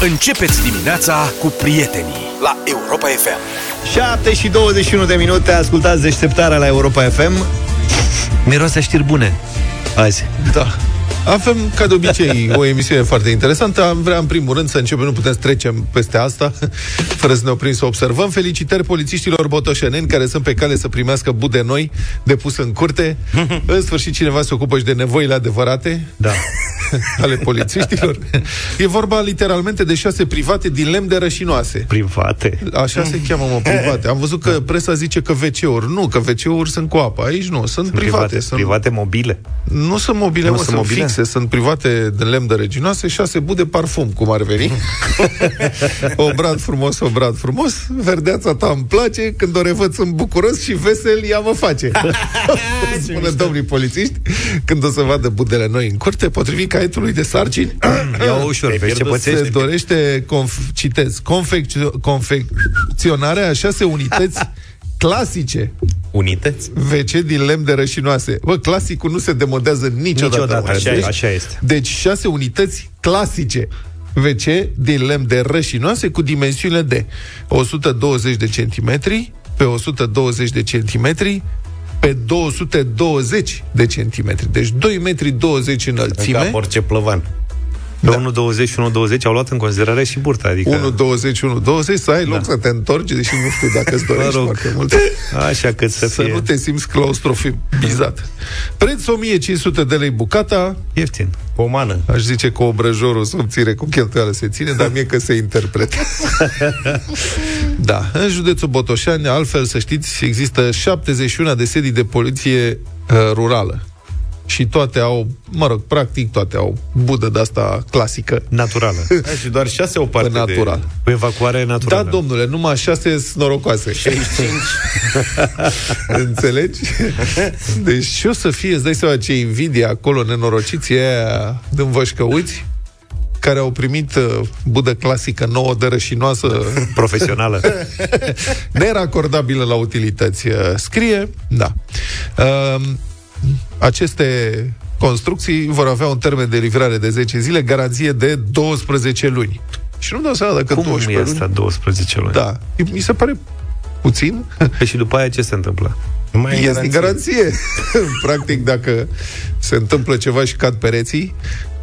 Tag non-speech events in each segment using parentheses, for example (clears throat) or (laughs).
Începeți dimineața cu prietenii la Europa FM. 7 și 21 de minute, ascultați deșteptarea la Europa FM. Miroase știri bune azi. Da. Avem, ca de obicei, o emisiune foarte interesantă. Am vrea, în primul rând, să începem, nu putem să trecem peste asta, (laughs) fără să ne oprim să observăm. Felicitări polițiștilor botoșeneni care sunt pe cale să primească bude noi depus în curte. (laughs) în sfârșit, cineva se ocupă și de nevoile adevărate Da. (laughs) (laughs) ale polițiștilor. (laughs) E vorba literalmente de șase private din lemn de rășinoase. Private. Așa se cheamă, mă, private. Am văzut că presa zice că WC-uri. Nu, că WC-uri sunt cu apă. Aici nu, sunt, private. Private, Sunt, private mobile. nu sunt mobile, Nu mă, sunt sunt, mobile? fixe, sunt private de lemn de reginoase, șase bude parfum, cum ar veni. (laughs) obrad frumos, obrad frumos, verdeața ta îmi place, când o revăd sunt bucuros și vesel ea mă face. Spune domnii polițiști, când o să vadă budele noi în curte, potrivit caietului de sarcini, (clears throat) Ia ușor, vezi ce se pățești? dorește, conf- citez, confecțio- confecționarea a șase unități (laughs) clasice Unități? WC din lemn de rășinoase. Bă, clasicul nu se demodează niciodată. Niciodată, mă. așa, Deci- așa este. Deci șase unități clasice WC din lemn de rășinoase cu dimensiunile de 120 de centimetri pe 120 de centimetri pe 220 de centimetri. Deci 2 metri 20 Ca înălțime. orice plăvan. Pe 1,20 și 1,20 au luat în considerare și burta, adică... 1,20, 1,20, să ai loc să te întorci, deși nu știu dacă îți dorești Mă rog. foarte mult. Așa cât să Să fie nu te simți claustrofobizat. Preț 1500 de lei bucata, ieftin. Pomană. Aș zice că obrăjorul subțire cu cheltuială se ține, dar mie că se interpretă. (laughs) da, în județul Botoșani, altfel să știți, există 71 de sedii de poliție uh, rurală. Și toate au, mă rog, practic toate au budă de asta clasică, Naturală. (laughs) Da, și doar șase o pe parte natural. de... Cu evacuare Da, naturală. domnule, numai șase sunt norocoase. 65. (laughs) Înțelegi? Deci și o să fie, îți dai seama ce invidie acolo, nenorociții aia din vășcăuți, care au primit uh, budă clasică nouă de rășinoasă (laughs) Profesională. neracordabilă la utilități. Uh, Scrie, da. Uh, aceste construcții vor avea un termen de livrare de 10 zile, garanție de 12 luni. Și nu-mi dau seama dacă Cum 12 e luni... asta 12 luni? Da. Mi se pare puțin. Păi și după aia ce se întâmplă? Nu mai Este din garanție. (laughs) Practic, dacă se întâmplă ceva și cad pereții,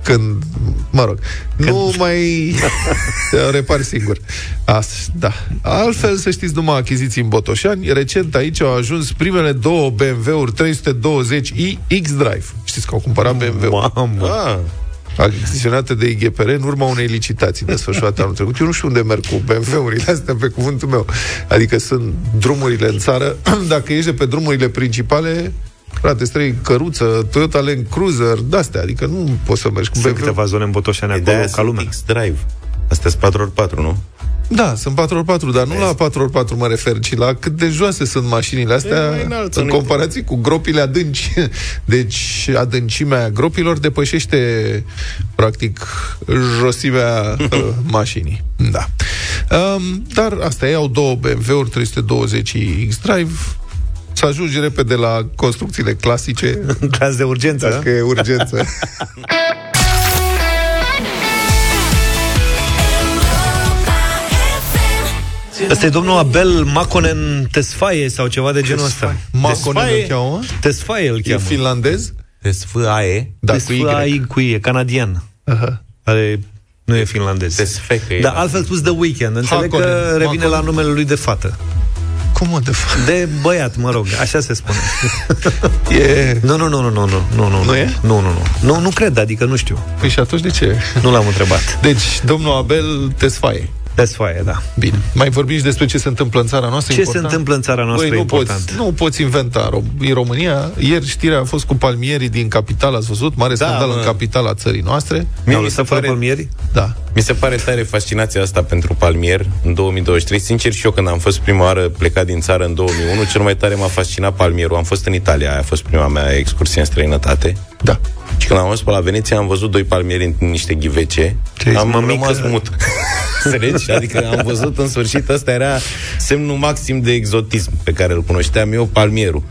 când, mă rog, când... nu mai (laughs) repar singur. Asta, da. Altfel, să știți, numai achiziții în Botoșani. Recent aici au ajuns primele două BMW-uri 320i X-Drive. Știți că au cumpărat BMW-uri Mamă. Ah, achiziționate de IGPR în urma unei licitații desfășurate anul trecut. Eu nu știu unde merg cu BMW-urile astea, pe cuvântul meu. Adică sunt drumurile în țară. (clears throat) Dacă ești de pe drumurile principale, frate, străi căruță, Toyota Land Cruiser, de-astea. Adică nu poți să mergi cu Sunt BMW. câteva zone în Botoșani e de acolo, aia ca lumea. sunt X-Drive. Astea sunt 4x4, nu? Da, sunt 4x4, dar nu la 4x4 mă refer, ci la cât de joase sunt mașinile astea E mai înalt, în nu- comparație cu gropile adânci. (laughs) Deci adâncimea gropilor depășește practic josimea (laughs) uh, mașinii. Da. Um, dar asta e, au două BMW-uri 320 X-Drive, să ajungi repede la construcțiile clasice, (laughs) În caz de urgență, dacă e urgență. (laughs) Ăsta e domnul Abel Makonen Tesfaye sau ceva de genul ăsta. Maconen îl cheamă? Tesfaye îl E cheamă. finlandez? Desfâae. Da, cu Y. Tesfaye cu Y, e canadian. Aha. Are, nu e finlandez. Desfecă. Da, altfel spus The Weekend. Înțeleg că Hakonen. revine la Hakonen. numele lui de fată. Cum mă de fapt? De băiat, mă rog, așa se spune. (laughs) E... Nu, nu, nu, nu, nu, nu, nu, nu. Nu e? Nu, nu, nu. Nu, nu cred, adică nu știu. Păi și atunci de ce? Nu l-am întrebat. Deci, domnul Abel Tesfaye. Tesfaye, da. Bine. Mai vorbim și despre ce se întâmplă în țara noastră. Ce important? se întâmplă în țara noastră Băi, nu important? poți, nu poți inventa Rom- în România. Ieri știrea a fost cu palmierii din capital, ați văzut? Mare Da, scandal mă. în capitala țării noastre. Mie Mi-au mi se lăsat fără pare palmieri? Da. Mi se pare tare fascinația asta pentru palmier în 2023. Sincer, și eu când am fost prima oară plecat din țară în 2001, cel mai tare m-a fascinat palmierul. Am fost în Italia, aia a fost prima mea excursie în străinătate. Da. Și când am ajuns pe la Veneția, am văzut doi palmieri în niște ghivece. Ce ai zis, am mămică? rămas mut. (laughs) Înțelegi? Adică am văzut în sfârșit, ăsta era semnul maxim de exotism pe care îl cunoșteam eu, palmierul.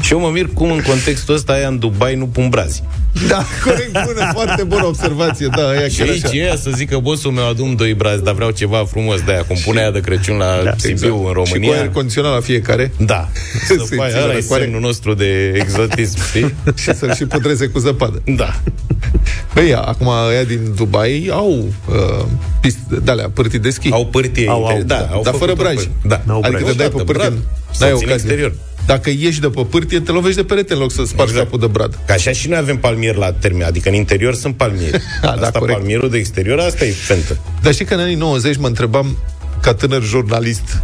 Și eu mă mir cum în contextul ăsta aia în Dubai nu pun brazi. Da, corect, bună, foarte bună observație. Da, aia Și chiar aici așa. e ea să zică, bossul meu, adum doi brazi, dar vreau ceva frumos de aia, cum pune aia de Crăciun la da, Sibiu, Exact. în Și cu România. aer condiționat la fiecare. Da. (laughs) Se Să faci, ține ăla e răcoare. semnul nostru de exotism, știi? (laughs) și să-l și putreze cu zăpadă. Da. (laughs) Păi, ia, acum ăia din Dubai au uh, piste de alea, pârtii de schi. Au pârtie, Au, au, da, au dar făcut fără o braji. pârtie. Da. N-au adică brazi. te dai pe Odată, pârtie, brad. n-ai Sau țin ocazie. exterior. Dacă ieși de pe pârtie, te lovești de perete în loc să spargi Exact. capul de brad. Ca așa și noi avem palmier la termen, adică în interior sunt palmieri. (laughs) Da, asta da, corect. palmierul de exterior, asta e fentă. Dar știi că în anii 90 mă întrebam, ca tânăr jurnalist,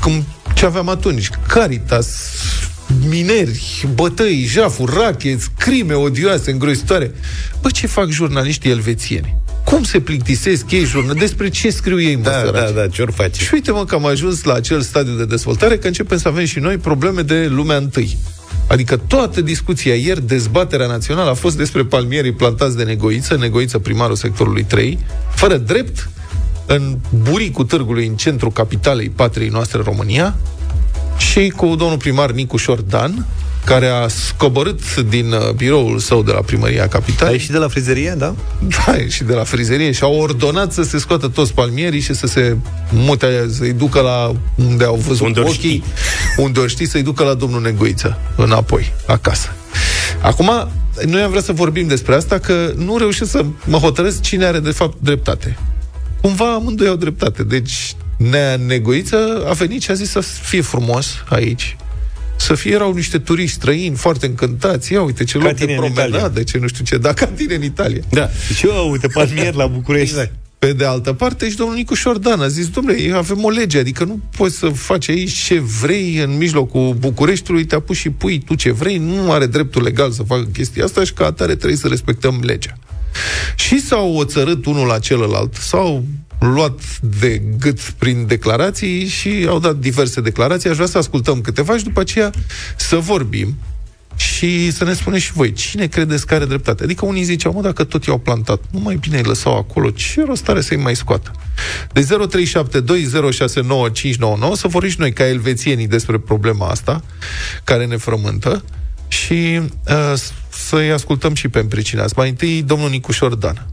cum, ce aveam atunci? Caritas, mineri, bătăi, jafuri, racheți, crime odioase, îngrozitoare. Bă, ce fac jurnaliștii elvețieni? Cum se plictisesc ei jurnal? Despre ce scriu ei, mă, Da, săraci? da, da, ce ori face? Și uite, mă, că am ajuns la acel stadiu de dezvoltare că începem să avem și noi probleme de lumea întâi. Adică toată discuția ieri, dezbaterea națională a fost despre palmierii plantați de Negoiță, Negoiță primarul sectorului 3, fără drept, în buricul târgului, în centrul capitalei patriei noastre România, și cu domnul primar Nicu Șordan, care a scobărât din uh, biroul său de la primăria Ai capitalei ieșit de la frizerie, da? da, și de la frizerie și au ordonat să se scoată toți palmierii și să se mute, să-i ducă la unde au văzut Unde unde ori ochii, unde ori știi, să-i ducă la domnul Negoiță, înapoi, acasă. Acum, noi am vrea să vorbim despre asta, că nu reușesc să mă hotărăsc cine are de fapt dreptate. Cumva amândoi au dreptate. Deci, Nea Negoiță a venit și a zis să fie frumos aici, să fie, erau niște turiști străini foarte încântați, ia uite ce Ca loc de tine în promenadă, Italia. ce nu știu ce, da, ca tine în Italia. Da. Și eu, uite, palmier la București. Exact. Pe de altă parte, și domnul Nicu Șordan a zis, domnule, avem o lege, adică nu poți să faci aici ce vrei în mijlocul Bucureștiului, te apuci și pui tu ce vrei, nu are dreptul legal să facă chestia asta și ca atare trebuie să respectăm legea. Și s-au oțărât unul la celălalt, s-au luat de gât prin declarații și au dat diverse declarații. Aș vrea să ascultăm câteva și după aceea să vorbim și să ne spuneți și voi, cine credeți că are dreptate? Adică unii ziceau, mă, dacă tot i-au plantat, nu mai bine îi lăsau acolo, ce rost are să-i mai scoată? De 0372069599 să vorbim și noi ca elvețienii despre problema asta, care ne frământă, și uh, să-i ascultăm și pe împricinați. Mai întâi, domnul Nicu Șordan.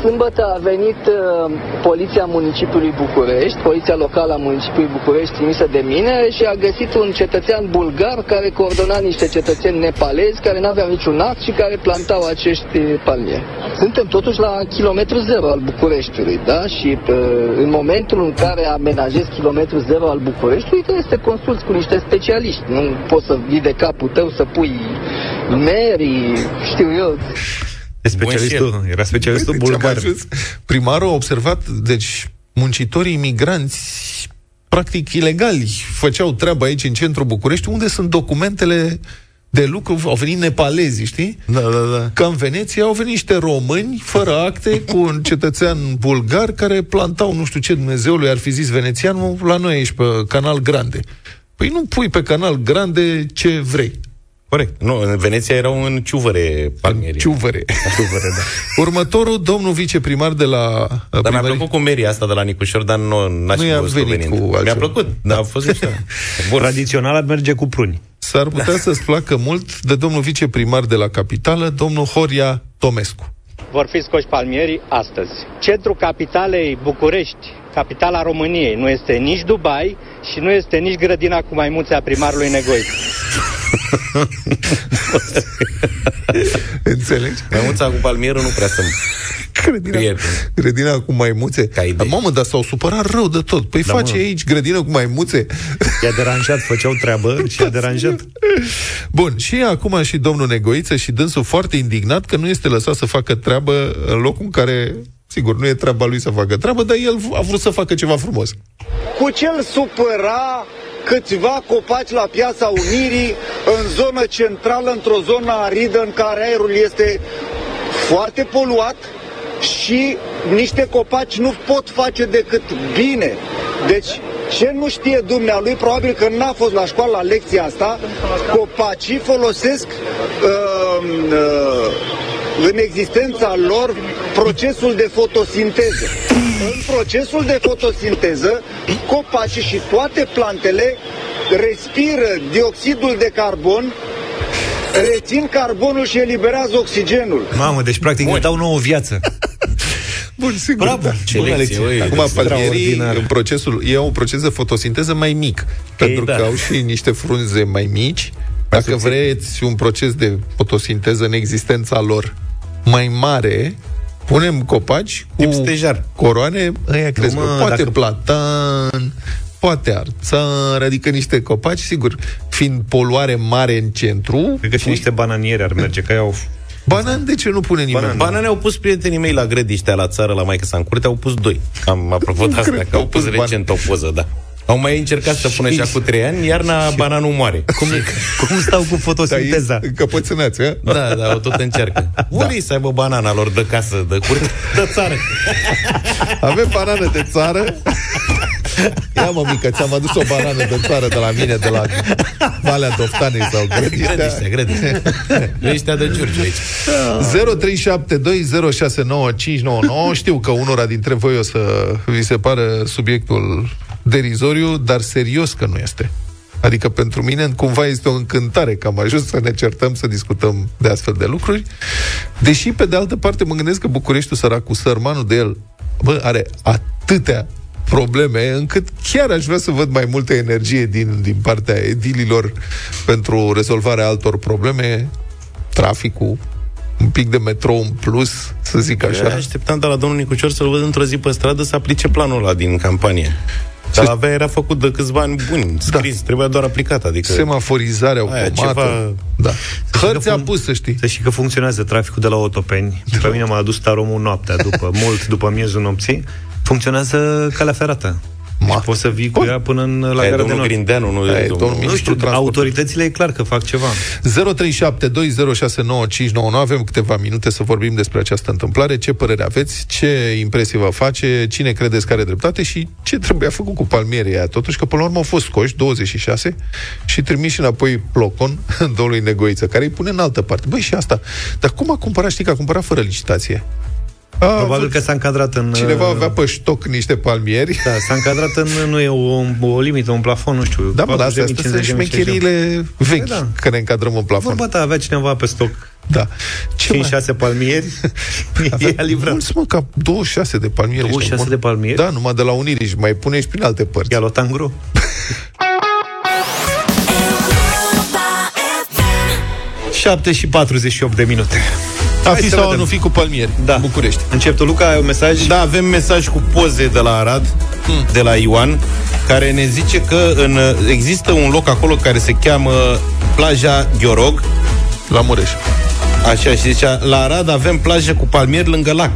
Sâmbătă a venit uh, poliția municipiului București, poliția locală a municipiului București trimisă de mine și a găsit un cetățean bulgar care coordona niște cetățeni nepalezi care nu aveau niciun act și care plantau acești uh, palmieri. Suntem totuși la kilometru zero al Bucureștiului, da? Și uh, în momentul în care amenajezi kilometru zero al Bucureștiului, trebuie să te consulți cu niște specialiști. Nu poți să vii de capul tău să pui meri, știu eu, E specialistul, era specialistul Uite ce am bulgar. ajuns. Primarul a observat, deci, muncitorii imigranți practic ilegali făceau treaba aici în centrul București, unde sunt documentele de lucru, au venit nepalezi, știi? Da, da, da. Ca în Veneția au venit niște români fără acte (laughs) cu un cetățean bulgar care plantau nu știu ce Dumnezeului ar fi zis venețianul la noi aici pe Canal Grande. Păi nu pui pe Canal Grande ce vrei. Corect. Nu, în Veneția erau în ciuvăre palmierii. Ciuvăre. Ciuvăre, da. (laughs) Următorul, domnul viceprimar de la uh, Dar mi-a primărie- plăcut cu meria asta de la Nicușor, dar nu n-aș Nu fi i-a văzut-o venit venind. cu altceva. Mi-a plăcut, dar a fost mișto. (laughs) Bun. Tradițional ar merge cu pruni. S-ar putea să-ți placă mult de domnul viceprimar de la capitală, domnul Horia Tomescu. vor fi scoși palmierii astăzi. Centrul capitalei București, capitala României, nu este nici Dubai și nu este nici grădina cu maimuțe a primarului Negoi. (laughs) (laughs) Înțelegi? Maimuța cu palmierul nu prea sunt Grădina, prieteni. grădina cu maimuțe. Ca idee. Mamă, dar s-au supărat rău de tot. Păi Da, face mă. aici grădină cu maimuțe. I-a deranjat, făceau treabă (laughs) și i-a deranjat. Bun, și acum și domnul Negoiță și dânsul foarte indignat că nu este lăsat să facă treabă în locul în care, sigur, nu e treaba lui să facă treabă, dar el a vrut să facă ceva frumos. Cu ce îl supăra câțiva copaci la Piața Unirii în zonă centrală, într-o zonă aridă în care aerul este foarte poluat și niște copaci nu pot face decât bine. Deci, ce nu știe dumnealui, probabil că n-a fost la școală la lecția asta, copacii folosesc uh, uh, în existența lor procesul de fotosinteză. În procesul de fotosinteză, copacii și toate plantele respiră dioxidul de carbon, rețin carbonul și eliberează oxigenul. Mamă, deci practic ne dau nouă viață. (laughs) Bun, sigur. Bravo. Da. Ce Bună lecție, lecție. ui, Acum, deci palmierii, extraordinar. în procesul, e un proces de fotosinteză mai mic, pentru da. că au și niște frunze mai mici. Dacă vreți un proces de fotosinteză în existența lor mai mare, punem copaci cu Tip stejar. coroane, ăia cresc. mă, poate dacă- platan, poate arțar, adică niște copaci, sigur, fiind poluare mare în centru, Cred că și niște bananiere ar merge, că au... banan, de ce nu pune nimeni? Banan. Banane au pus prietenii mei la grădiște la țară, la maică sa în curte, au pus doi. Am apropo de asta, (laughs) cred că că au au pus pus recent o poză, da. Au mai încercat să pună și acum trei ani, iarna bananul moare. Cum, cum stau cu Dar fotosinteza? e încăpățânați, a? Da, da, o tot încearcă. Vor ei să aibă banana lor de casă, de curte, de țară. Avem banană de țară. Ia mă, mică, ți-am adus o banană de țară de la mine, de la Valea Doftanei sau Grădiștea. Grădiștea, grădiștea. Grădiștea de Giurgiu aici. 0372069599 Știu că unora dintre voi o să vi se pară subiectul derizoriu, dar serios că nu este. Adică pentru mine cumva este o încântare că am ajuns să ne certăm, să discutăm de astfel de lucruri. Deși, pe de altă parte, mă gândesc că Bucureștiul săracul, sărmanul de el, bă, are atâtea probleme, încât chiar aș vrea să văd mai multă energie din, din partea edililor pentru rezolvarea altor probleme, traficul, un pic de metrou în plus, să zic Așa. așa. Așteptam de la domnul Nicucior să-l văd într-o zi pe stradă să aplice planul ăla din campanie. Dar Să- avea era făcut de câțiva ani buni, scris, da. trebuia doar aplicat, adică... Semaforizare Aia, automată. ceva- Da. Hărți că a fun- pus, să știi. Să știi că funcționează traficul de la Otopeni. Pe mine m-a adus taromul noaptea, după, mult după miezul nopții. Funcționează calea ferată. Ma. Și poți să vii cu Bun. ea până în la Aia, gara de domnul nord. Grindeanu, nu Aia e e domnul domnul... Nu Ministrul știu, Transportului. autoritățile e clar că fac ceva. 0372069599 Avem câteva minute să vorbim despre această întâmplare. Ce părere aveți? Ce impresie vă face? Cine credeți că are dreptate? Și ce trebuia făcut cu palmierii aia? Totuși că până la urmă au fost scoși 26 și trimiși înapoi plocon (laughs) domnului Negoiță, care îi pune în altă parte. Băi, și asta. Dar cum a cumpărat? Știi că a cumpărat fără licitație. A Probabil avut- că s-a încadrat în... Cineva uh, avea pe ștoc niște palmieri. Da, s-a încadrat în... Nu e o, o limită, un plafon, nu știu. Da, mă, dar astea 40.000, sunt 50.000, șmecheriile vechi, Da, da. că ne încadrăm în plafon. Vorba ta, avea cineva pe stoc Da. Ce mai- 5-6 palmieri, (laughs) Avea i-a livrat. mulți, mă, ca 26 de palmieri. 26 ești de nebun? palmieri? Da, numai de la Unirii și mai pune și prin alte părți. I-a luat angro. 7 și 48 de minute. A Hai fi să sau a vedem. nu fi cu palmieri. Da. în București. Încep tu, Luca, ai un mesaj? Da, avem mesaj cu poze de la Arad, de la Ioan, care ne zice că în, există un loc acolo care se cheamă plaja Gheorog, La Mureș. Așa, și zicea, la Arad avem plajă cu palmieri lângă lac.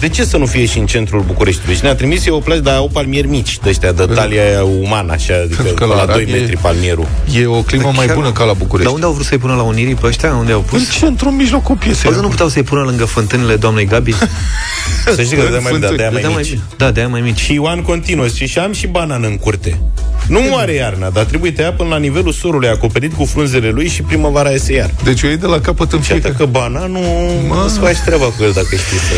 De ce să nu fie și în centrul Bucureștiului? Și ne-a trimis eu o plajă, dar au palmieri mici, de ăștia, de talia aia umană, așa, adică Pentru că că la la, Arad 2 e- metri palmierul. E o climă mai Chiar- bună ca la București. Dar unde au vrut să-i pună la Unirii pe ăștia? Unde au pus? În centru, în mijlocul piesei. Auzi, nu puteau să-i pună lângă fântânile doamnei Gabi? (laughs) Să știi că de mai, da, de-aia mai Dădea mici. Da, de-aia mai mici. Și Ioan continuă, și, și am și banană în curte. Nu moare iarna, dar trebuie tăiat până la nivelul sorului, acoperit cu frunzele lui și primăvara iese iar. Deci o iei de la capăt în Și atât fiecare. că bananul îți faci treaba cu el dacă știi să...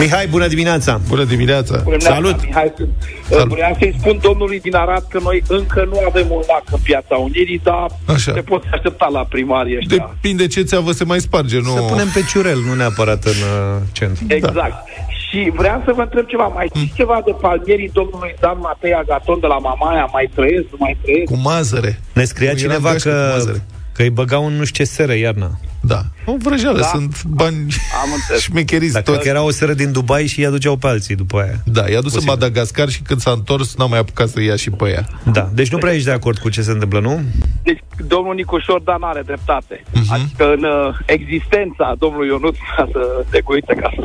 Mihai, bună dimineața! Bună dimineața. Bună Salut! dimineața, Mihai, sunt. Salut. Vreau să-i spun domnului din Arad că noi încă nu avem un lac în piața Unirii, dar Așa. se pot aștepta la primarii ăștia. Depinde ce țeavă se mai sparge, nu... Să punem pe ciurel, nu neapărat în uh, centru. Exact. Și vreau să vă întreb ceva. Mai știți ceva de palmierii domnului Dan Matei Agaton de la Mamaia? Mai trăiesc, nu mai trăiesc? Cu mazăre. Ne scria Cum cineva eram gașcă cu că, mazăre. Că îi băgau în nu știu ce seră iarna. Da. O vrăjeală, Da. sunt bani Am înțeles. șmecheriți Dacă toți. era o seră din Dubai și îi aduceau pe alții după aia. Da, i-a dus în Madagascar și când s-a întors n-a mai apucat să ia și pe ea. Da, deci nu prea ești de acord cu ce se întâmplă, nu? Deci domnul Nicușor Dan are dreptate. Mhm. Adică în uh, existența domnului Ionut, (laughs) ca să te cuite, ca să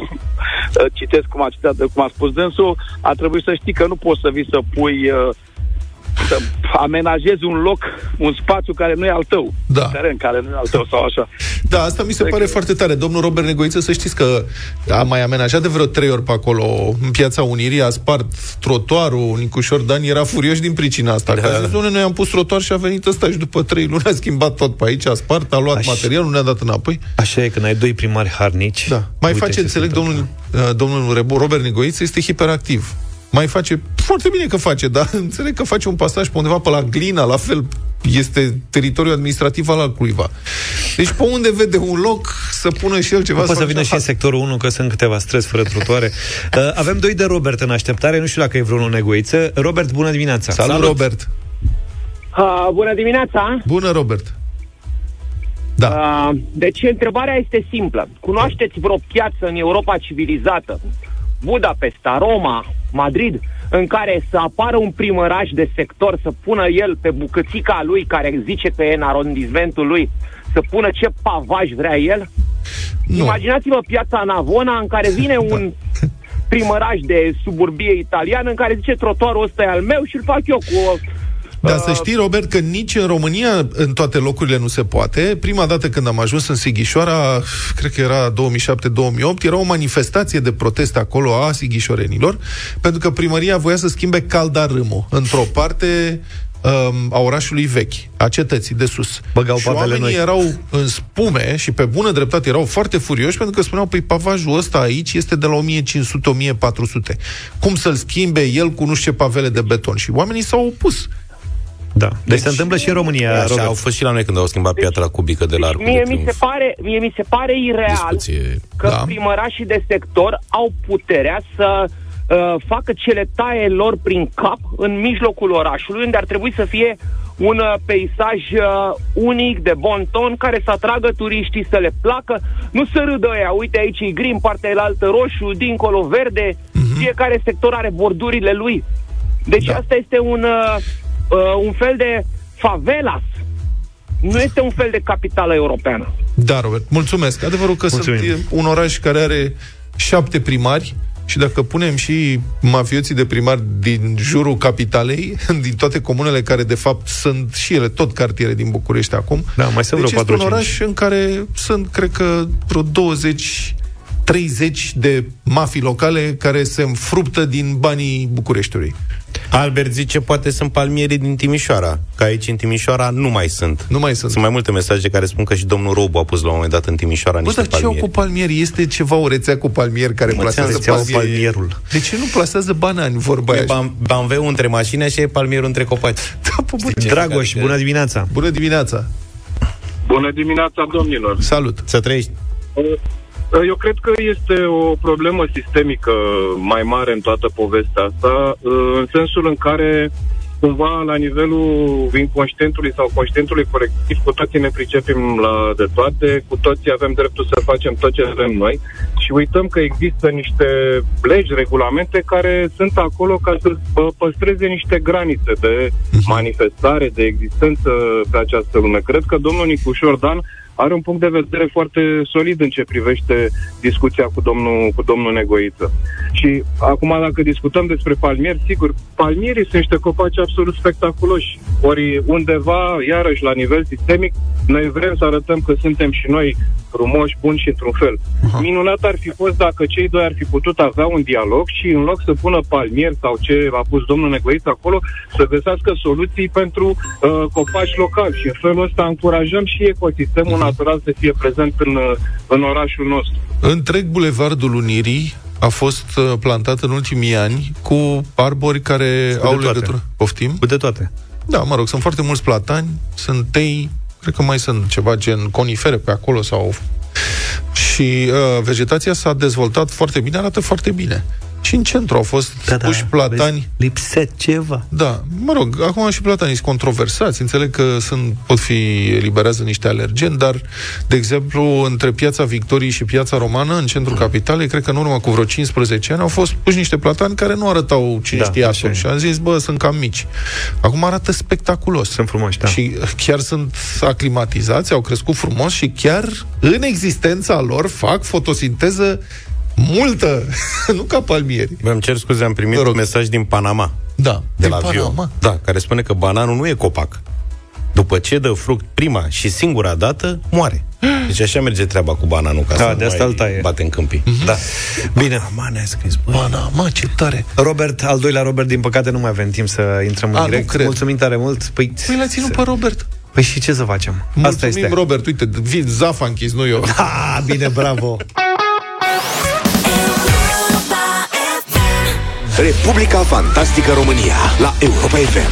uh, citesc cum a citat, cum a spus dânsul, a trebuit să știi că nu poți să vii să pui uh, să amenajezi un loc, un spațiu care nu e al tău. Da. Un teren care nu e al tău sau așa. Da, asta mi se pare foarte tare. Domnul Robert Negoiță, să știți că a mai amenajat de vreo trei ori pe acolo în Piața Unirii, a spart trotuarul, Nicușor Dan era furios din pricina asta. Da. Că a zis, "Doamne, noi am pus trotuar și a venit ăsta și după trei luni a schimbat tot pe aici, a spart, a luat Aș- material, nu ne-a dat înapoi. Așa e, când ai doi primari harnici... Da. Mai uite face, ce se înțeleg, întâmplă. domnul, uh, domnul Rebu- Robert Nigoiță este hiperactiv. Mai face, foarte bine că face, dar (laughs) înțeleg că face un pasaj pe undeva pe la Glina, la fel este teritoriul administrativ al altcuiva. Deci pe unde vede un loc să pună și el ceva Nu poate să sau vină și ceva. în sectorul 1, că sunt câteva străzi fără trotuare. (laughs) Uh, avem doi de Robert în așteptare, nu știu dacă e vreunul negoiță. Robert, bună dimineața! Salut, Salut, Robert! Uh, bună dimineața! Bună, Robert! Da. Uh, deci întrebarea este simplă. Cunoașteți vreo piață în Europa civilizată, Budapesta, Roma, Madrid, în care să apară un primăraș de sector, să pună el pe bucățica lui, care zice că e în arondizmentul lui, să pună ce pavaj vrea el? Nu. Imaginați-vă piața Navona în care vine (laughs) un primăraș de suburbie italian în care zice trotuarul ăsta e al meu și îl fac eu cu o Dar să știi, Robert, că nici în România în toate locurile nu se poate. Prima dată când am ajuns în Sighișoara, cred că era 2007-2008, era o manifestație de protest acolo a sighișorenilor, pentru că primăria voia să schimbe caldarâmul într-o parte um, a orașului vechi, a cetății de sus. Băgau și pavele oamenii noi. erau în spume și pe bună dreptate erau foarte furioși pentru că spuneau, păi pavajul ăsta aici este de la 1500-1400. Cum să-l schimbe el cu nu știu ce pavele de beton? Și oamenii s-au opus. Da. Deci, deci se întâmplă și în România, Așa Robert. au fost și la noi când au schimbat piatra cubică de la Arcul Deci Mie de mi, se Triunf. pare, mie mi se pare ireal Discuție. că Da. primărașii de sector au puterea să uh, facă ce le taie lor prin cap în mijlocul orașului, unde ar trebui să fie un uh, peisaj uh, unic, de bon ton, care să atragă turiștii, să le placă, nu să râdă ăia, uite aici e gri, în partea elaltă roșu, dincolo verde, fiecare sector are bordurile lui. Deci Da. asta este un, uh, uh, un fel de favelas. Nu este un fel de capitală europeană. Da, Robert, mulțumesc. Adevărul că Mulțumim. sunt e, un oraș care are șapte primari și dacă punem și mafioții de primari din jurul capitalei, (laughs) din toate comunele care de fapt sunt și ele tot cartiere din București acum, Da, mai sunt deci vreo este un 4-5. oraș în care sunt, cred că, vreo 20 30 de mafii locale care se înfruptă din banii Bucureștiului. Albert zice, poate sunt palmierii din Timișoara, că aici în Timișoara nu mai sunt. Nu mai sunt. Sunt mai multe mesaje care spun că și domnul Robu a pus la un moment dat în Timișoara Bă, niște dar ce au palmieri. cu palmieri? Este ceva o rețea cu palmieri care Mă, plasează ți-am zis, palmieri. palmierul. De ce nu plasează banani, vorba E aia? ban- banveu între mașini și e palmierul între copaci. (laughs) Da, pe bune. Dragoș, bună dimineața! Bună dimineața! Bună dimineața, domnilor! Salut! Să trăiești. Eu cred că este o problemă sistemică mai mare în toată povestea asta, în sensul în care cumva la nivelul inconștientului sau conștientului colectiv, cu toții ne pricepem la de toate, cu toții avem dreptul să facem tot ce vrem noi și uităm că există niște legi, regulamente care sunt acolo ca să bă, păstreze niște granițe de manifestare, de existență pe această lume. Cred că domnul Nicușor Dan are un punct de vedere foarte solid în ce privește discuția cu domnul, cu domnul Negoiță. Și acum, dacă discutăm despre palmieri, sigur, palmierii sunt niște copaci absolut spectaculoși. Ori undeva, iarăși, la nivel sistemic, noi vrem să arătăm că suntem și noi frumoși, buni și într-un fel. Minunat ar fi fost dacă cei doi ar fi putut avea un dialog și în loc să pună palmieri sau ce a pus domnul Negoiță acolo, să găsească soluții pentru uh, copaci locali și în felul ăsta încurajăm și ecosistemul natural să fie prezent în, uh, în orașul nostru. Întreg bulevardul Unirii a fost uh, plantat în ultimii ani cu arbori care Cu de au toate. legătură. Poftim? Cu de toate. Da, mă rog, sunt foarte mulți platani, sunt tei, cred că mai sunt ceva gen conifere pe acolo sau... Și uh, vegetația s-a dezvoltat foarte bine, arată foarte bine. Și în centru au fost da, puși platani. vezi, lipse ceva. Da, mă rog, acum și platanii sunt controversați, înțeleg că sunt, pot fi eliberează niște alergeni, dar, de exemplu, între piața Victoriei și piața Romană, în centrul capitalei, cred că în urmă cu vreo 15 ani, au fost puși niște platani care nu arătau cine Da, știa așa atunci. e. Și am zis, bă, sunt cam mici. Acum arată spectaculos. Sunt frumoși, da. Și chiar sunt aclimatizați, au crescut frumos și chiar în existența lor fac fotosinteză multă, (laughs) nu ca palmieri. Vă îmi cer scuze, am primit un mesaj din Panama. Da, de din la Vio. Panama. Da, care spune că bananul nu e copac. După ce dă fruct prima și singura dată, moare. Deci așa merge treaba cu bananul ca Da, să de nu asta mai îl taie. bate în câmpii. Mhm. Da. Bine. Panama ne-a scris, bă. Panama, ce tare. Robert, al doilea Robert, din păcate nu mai avem timp să intrăm în A, nu direct. cred. Mulțumim tare mult. Păi, Păi l-a ținut pe Robert. păi și ce să facem? Asta Mulțumim, este. Robert. Uite, vin Zaf a închis, nu eu. Ah, bine, bravo. (laughs) Republica Fantastică România la Europa FM.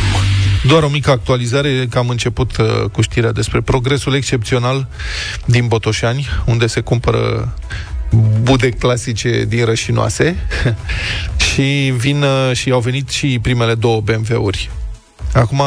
Doar o mică actualizare, că am început uh, cu știrea despre progresul excepțional din Botoșani, unde se cumpără bude clasice din rășinoase (laughs) și vin uh, și au venit și primele două BMW-uri. Acum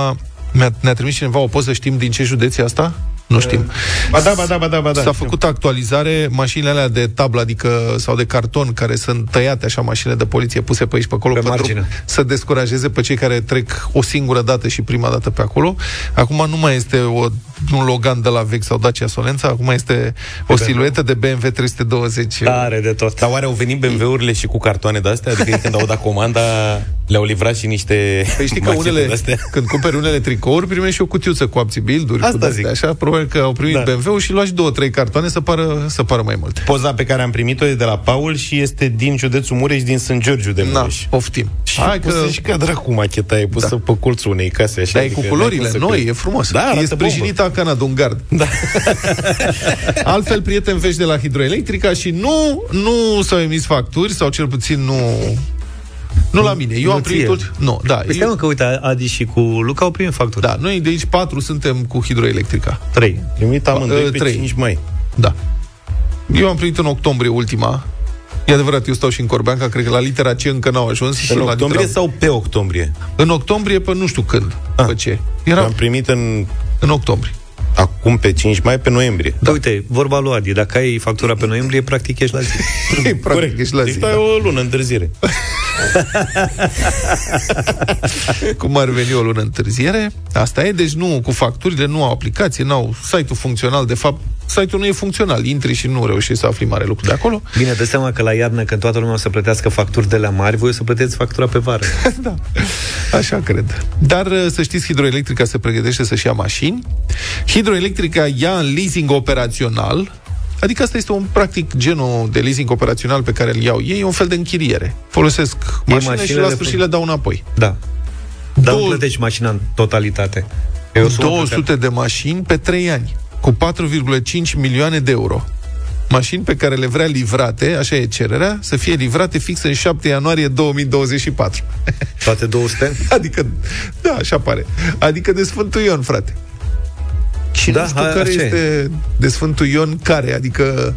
mi-a, ne-a trimis cineva o poză, știm din ce județ e asta? Nu știm. Ba da, ba da, ba da, ba da. S-a făcut actualizare, mașinile alea de tablă, adică sau de carton, care sunt tăiate așa, mașinile de poliție puse pe aici pe acolo, Pe pentru margine. să descurajeze pe cei care trec o singură dată și prima dată pe acolo. Acum nu mai este o, un Logan de la vechi sau Dacia Solența, acum este o siluetă de BMW 320. Tare de tot. Dar oare au venit BMW-urile și cu cartoane de-astea? Adică când au dat comanda, le-au livrat și niște Păi știi că machete unele, de-astea? când cumperi unele tricouri, primești și o cutiuță cu abțibilduri, Asta cu de-astea, zic. așa, probabil că au primit Da. BMW-ul și luași două, trei cartoane să pară, să pară mai multe. Poza pe care am primit-o e de la Paul și este din județul Mureș, din Sânt Georgiu de Na, Mureș. poftim. Și Hai pusă că și ca dracu macheta, e pusă pe colțul unei case așa. Dar e adică cu n-ai culorile cum să noi, crezi. e frumos. Da, e arată sprijinită a cana de un gard. Da. (laughs) (laughs) Altfel, prieteni vești de la Hidroelectrica și nu, nu s-au emis facturi, sau cel puțin nu... Nu la mine. Eu Nu am primit... ție. ult- Nu, da. Păi stai mă Eu, că uite, Adi și cu Luca au primit facturi. da, noi de aici patru suntem cu Hidroelectrica. Trei. Primit amândoi Uh, pe trei. 5 mai. Da. Eu am primit în octombrie ultima. E adevărat, eu stau și în Corbeanca, cred că la litera C încă n-au ajuns. În la octombrie litera... sau pe octombrie? În octombrie, pe nu știu când. Ah. Pe ce? Eu Era am primit în în octombrie. acum pe 5 mai, pe noiembrie. Da. Uite, vorba lui Adi, dacă ai factura pe noiembrie, practic ești la zi. (laughs) Practic, ești la Deci zi. ai da. o lună întârziere. (laughs) (laughs) Cum ar veni o lună întârziere. Asta e, deci nu, cu facturile nu au aplicație, nu au site-ul funcțional. De fapt, site-ul nu e funcțional. Intri și nu reușești să afli mare lucru de acolo. Bine, dă seama că la iarnă, când toată lumea o să plătească facturi de la mari, voi o să plăteți factura pe vară. (laughs) da, așa cred. Dar uh, să știți, Hidroelectrica se pregătește să-și ia mașini. Hidroelectrica ia în leasing operațional Adică asta este un practic genul de leasing operațional pe care îl iau ei, e un fel de închiriere. Folosesc E mașinile și mașinile la de sfârșit fun- le dau înapoi. Da. Dar Două- nu plătești mașina în totalitate. E o sumă pe 200 de mașini pe 3 ani, cu 4,5 milioane de euro. Mașini pe care le vrea livrate, așa e cererea, să fie livrate fix în 7 ianuarie 2024. care- Toate 200? (laughs) Adică, da, așa pare. Adică de Sfântul Ion, frate. Și Da, nu știu hai, care așa e. este de Sfântul Ion care, adică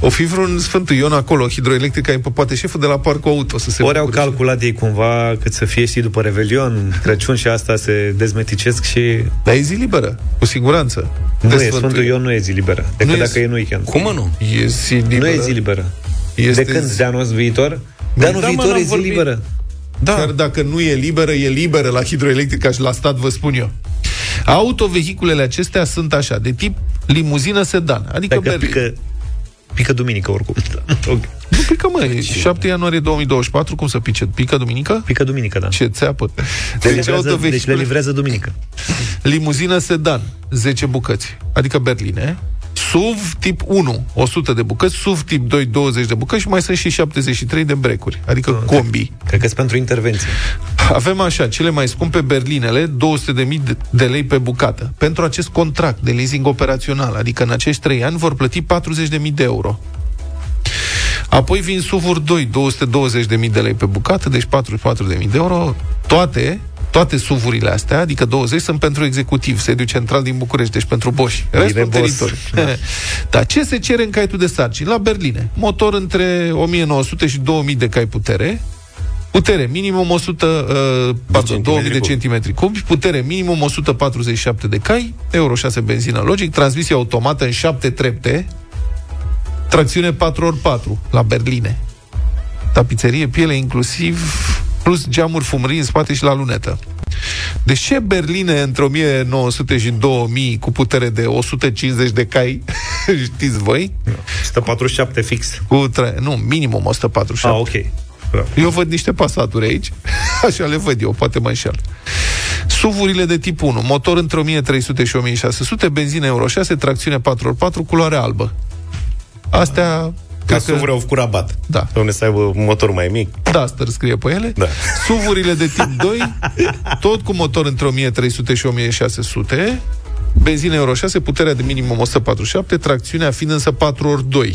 o fi vreun Sfântul Ion acolo, hidroelectrica, e poate șeful de la Parcul Auto să se Ori au bucure. calculat ei cumva cât să fie și după Revelion, Crăciun și asta se dezmeticesc și... Dar e zi liberă, cu siguranță. Nu de e, Sfântul Ion nu e zi liberă. Decât Nu e- dacă e în weekend. Cum mă nu? E zi liberă. Nu e zi liberă. Este de când? De anul viitor? De Băi, anul da, mă, viitor n-am e zi vorbit. liberă. Da. Chiar dacă nu e liberă, e liberă la hidroelectrica și la stat, vă spun eu. Autovehiculele acestea sunt așa, de tip limuzină sedan, adică Dacă Berlin. pică, pică duminică oricum. (laughs) Ok. Nu pică, mă, e 7 ianuarie 2024, cum să pice? Pică duminică? Pică duminică, da. Ce țeapă. Le Deci, livrează, deci le autovehicule, livrează duminică. limuzină sedan, 10 bucăți, adică berline. SUV tip 1, 100 de bucăți, SUV tip 2, 20 de bucăți și mai sunt și 73 de brecuri, adică combi. Cred că sunt pentru intervenție. Avem așa, cele mai scumpe berlinele, 200.000 de- de lei pe bucată. Pentru acest contract de leasing operațional, adică în acești 3 ani, vor plăti 40.000 de euro. Apoi vin SUV-uri 2, 220.000 de lei pe bucată, deci 44.000 de euro. Toate, toate SUV-urile astea, adică 20, sunt pentru executiv, sediu central din București, deci pentru Bosch. Restul Boss. teritoriu. (laughs) Dar ce se cere în caietul de sarcini? La Berline. Motor între 1900 și 2000 de cai putere, Putere minimum 100, uh, pardon, 2000 de cubi. centimetri cubi, putere minimum 147 de cai, Euro 6 benzină logic, transmisie automată în 7 trepte, tracțiune 4x4 la Berline. Tapiserie, piele inclusiv, plus geamuri fumării în spate și la lunetă. De ce Berline între 1900 și 2000 cu putere de 150 de cai, (laughs) știți voi? 147 fix. Cu tre- nu, minimum 147. Ah, ok. Eu văd niște pasaturi aici, (laughs) așa le văd eu, poate mă înșel. SUV-urile de tip 1, motor între 1300 și 1600, benzină Euro 6, tracțiune 4x4, culoare albă. Astea... Ca cred că- SUV-uri au cu rabat. Da. Domne să aibă un motor mai mic. Duster scrie pe ele. Da. SUV-urile de tip (laughs) 2, tot cu motor între 1300 și 1600, benzină Euro 6, puterea de minimum 147, tracțiunea fiind însă 4x2.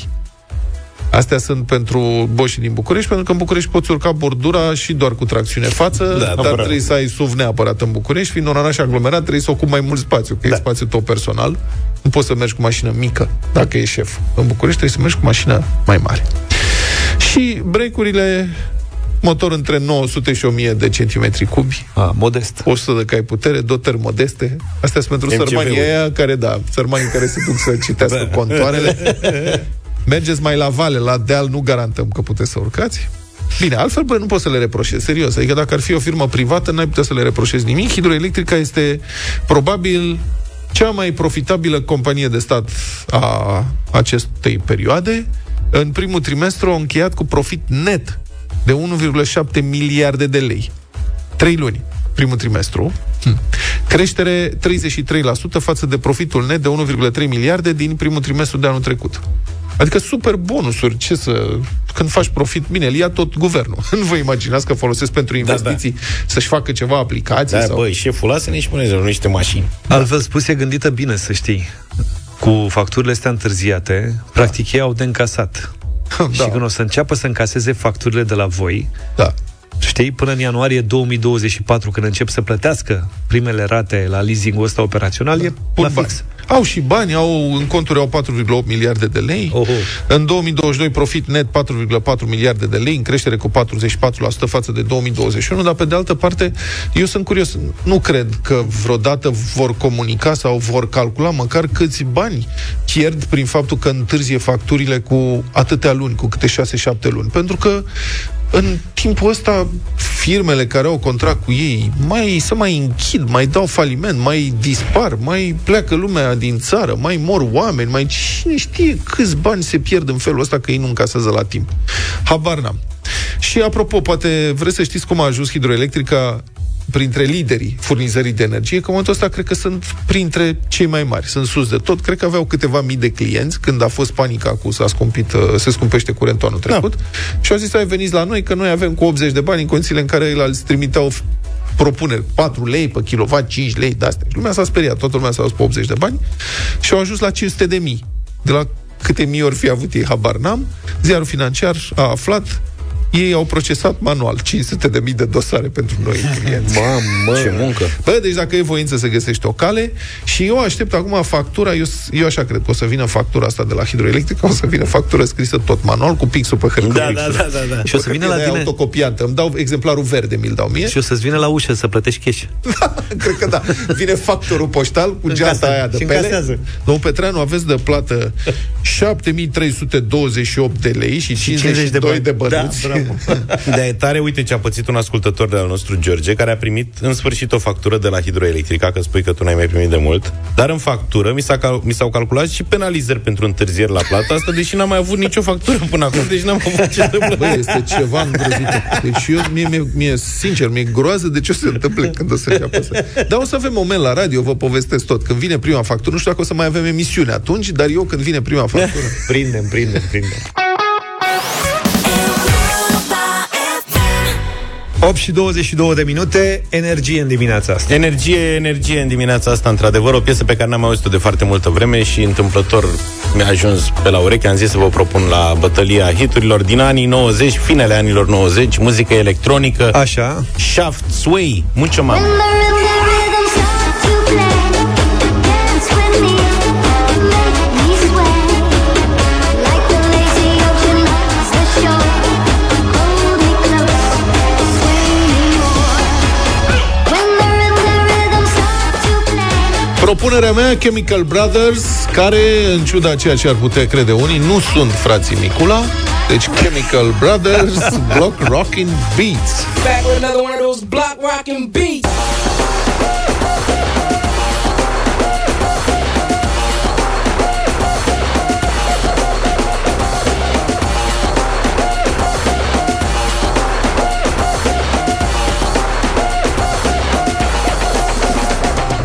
Astea sunt pentru boșii din București, pentru că în București poți urca bordura și doar cu tracțiune față, Da, dar neapărat. trebuie să ai SUV neapărat în București, fiind un oraș aglomerat, trebuie să ocupi mai mult spațiu, că da. e spațiu tău personal. Nu poți să mergi cu mașină mică, dacă e șef. În București trebuie să mergi cu mașină mai mare. Și breakurile motor între 900 și 1000 de centimetri cubi, Ah, modest. 100 de cai putere, dotări modeste. Astea sunt pentru MCV-ul. sărmanii aia care, da, sărmanii care se duc să citească Da. contoarele. (laughs) Mergeți mai la vale, la deal, nu garantăm că puteți să urcați. Bine, altfel, bă, nu poți să le reproșezi, serios. Adică dacă ar fi o firmă privată, n-ai putea să le reproșezi nimic. Hidroelectrica este probabil cea mai profitabilă companie de stat a acestei perioade. În primul trimestru au încheiat cu profit net de 1,7 miliarde de lei. 3 luni, primul trimestru. Hm. Creștere 33% față de profitul net de 1,3 miliarde din primul trimestru de anul trecut. Adică super bonusuri, ce să... Când faci profit, bine, îl ia tot guvernul. (laughs) Nu vă imaginați că folosesc pentru investiții da, da. să-și facă ceva aplicații Da, sau... băi, șeful, lasă-ne și puneți niște mașini. Altfel spus, e gândită bine, să știi. Cu facturile astea întârziate, practic ei au de încasat. (laughs) Da. Și când o să înceapă să încaseze facturile de la voi, Da. știi, până în ianuarie 2024, când încep să plătească primele rate la leasing-ul ăsta operațional, e Pun la bani. Fix. Au și bani, au în conturi au 4,8 miliarde de lei. Oho. În 2022 profit net 4,4 miliarde de lei, în creștere cu 44% față de 2021, dar pe de altă parte, eu sunt curios, nu cred că vreodată vor comunica sau vor calcula măcar câți bani pierd prin faptul că întârzie facturile cu atâtea luni, cu câte 6-7 luni. Pentru că în timpul ăsta, firmele care au contract cu ei mai se mai închid, mai dau faliment, mai dispar, mai pleacă lumea din țară, mai mor oameni, mai cine știe câți bani se pierd în felul ăsta că ei nu încasează la timp. Habar n-am. Și apropo, poate vreți să știți cum a ajuns hidroelectrica printre liderii furnizării de energie, că în momentul ăsta cred că sunt printre cei mai mari, sunt sus de tot. Cred că aveau câteva mii de clienți când a fost panica cu s-a scumpit, uh, se scumpește curentul anul trecut da. și au zis, hai veniți la noi, că noi avem cu 80 de bani în condițiile în care el trimiteau f- propuneri 4 lei pe kilowatt, 5 lei de astea. Și lumea s-a speriat, toată lumea s-a dus pe 80 de bani și au ajuns la 500 de mii. De la câte mii ori fi avut ei, habar n-am. Ziarul financiar a aflat ei au procesat manual 500 de mii de dosare pentru noi (laughs) clienți. Mamă, ce muncă. Bă, deci dacă e voință să găsești o cale și eu aștept acum factura, eu, eu așa cred că o să vină factura asta de la hidroelectrică, o să vină factură scrisă tot manual cu pixul pe hârtie. Da, da, da, da, da. Și o să vină la tine autocopiantă. Îmi dau exemplarul verde, mi-l dau mie. și o să-ți vină la ușă să plătești cash. (laughs) Cred că da. Vine factorul poștal cu geanta Încasează. aia de Și pele. încasează. Domnul Petreanu, aveți de plată (laughs) 7328 de lei și 50 de 52 bani. de bănuți. Da, (laughs) bravo. De e tare, uite ce a pățit un ascultător de al nostru, George, care a primit în sfârșit o factură de la hidroelectrica, că spui că tu n-ai mai primit de mult, dar în factură mi, s-a cal- mi s-au calculat și penalizări pentru întârzieri la plata asta, deși n-am mai avut nicio factură până acum, deci n-am avut ce să plătesc. Băi, este ceva îngrozitor. Deci eu, mie, mie, mie, sincer, mi-e groază de ce o să se întâmple când o să înceapă să... Dar o să avem moment la radio, vă povestesc tot. Când vine prima factură, nu știu dacă o să mai avem emisiune atunci, dar eu când vine prima factură... Prindem, prindem, prindem. 8 și 22 de minute, energie în dimineața asta. Energie, energie în dimineața asta, într-adevăr, o piesă pe care n-am auzit-o de foarte multă vreme și întâmplător mi-a ajuns pe la ureche. Am zis să vă propun la bătălia hiturilor din anii 90, finele anilor 90, muzică electronică, Așa. Shaft Sway, mucho mama. Propunerea mea, Chemical Brothers, care, în ciuda ceea ce ar putea crede unii, nu sunt frații Micula, deci Chemical Brothers, (laughs) Block Rockin' Beats. Back with another one of those block rockin' beats.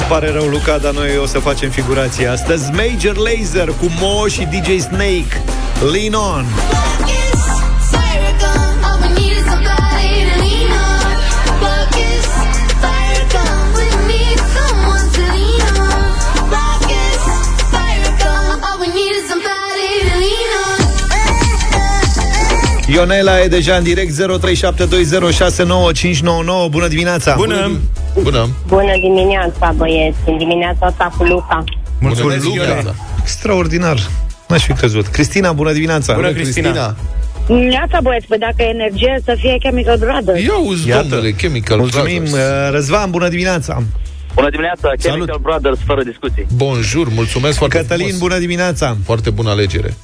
Pare rău, Luca, dar noi o să facem figurație astăzi. Major Laser cu Mo și DJ Snake. Lean on! Ionela e deja în direct 0372069599 Bună dimineața! Bună! Bună! Bună dimineața, băieți! În dimineața asta cu Luca. Mulțumesc, Luca! Extraordinar! N-aș fi crezut. Cristina, bună dimineața! Bună, Cristina! Dimineața, băieți, păi dacă e energie, să fie Chemical Brothers. Ia uzi, Iată. domnule, Chemical Mulțumim! Brothers. Uh, Răzvan, bună dimineața! Bună dimineața, Chemical Salut. Brothers, fără discuții. Bonjour, mulțumesc foarte Cătălin, frumos. bună dimineața! Foarte bună alegere.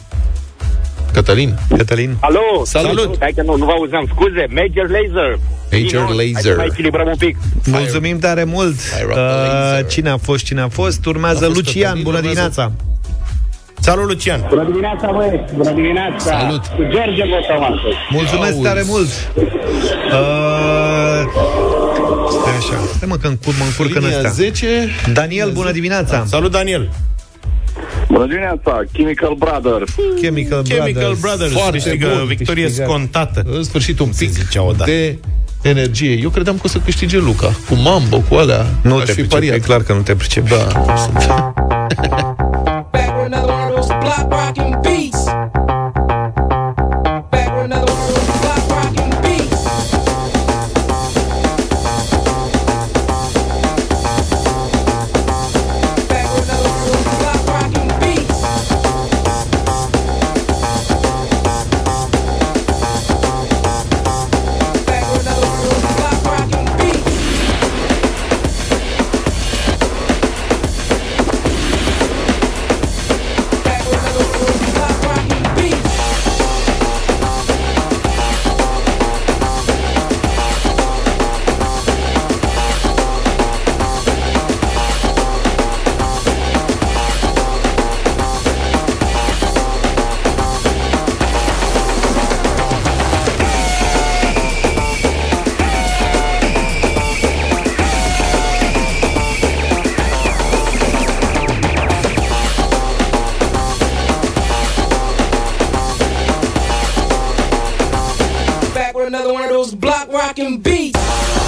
Cătălin? Cătălin? Alo! Salut. Hai că nu, nu vă auzeam, scuze, Major Laser. Major Hai Laser. să mai echilibrăm un pic. Mulțumim tare mult! Fire up the laser. Uh, cine a fost, cine a fost? Urmează A fost Lucian, Cătălin, bună urmează- dimineața! Salut, Lucian! Bună dimineața, băieți! Bună dimineața! Salut. Cu George votăm astăzi. Mulțumesc Auzi. tare mult! Uh, stai așa, stai mă că încur, mă încurcă în Linia astea. 10. Daniel, bună dimineața! Salut, Daniel! Bună dimineața, Chemical Brothers. Chemical, Chemical Brothers Foarte câștigă bun, victorie câștigat. scontată. În sfârșit un pic zicea odată. de energie. Eu credeam că o să câștige Luca. Cu Mambo, cu alea. Nu Aș te fi pricep, pariat. e clar că nu te pricep. Da. (laughs) another one of those block rocking beats.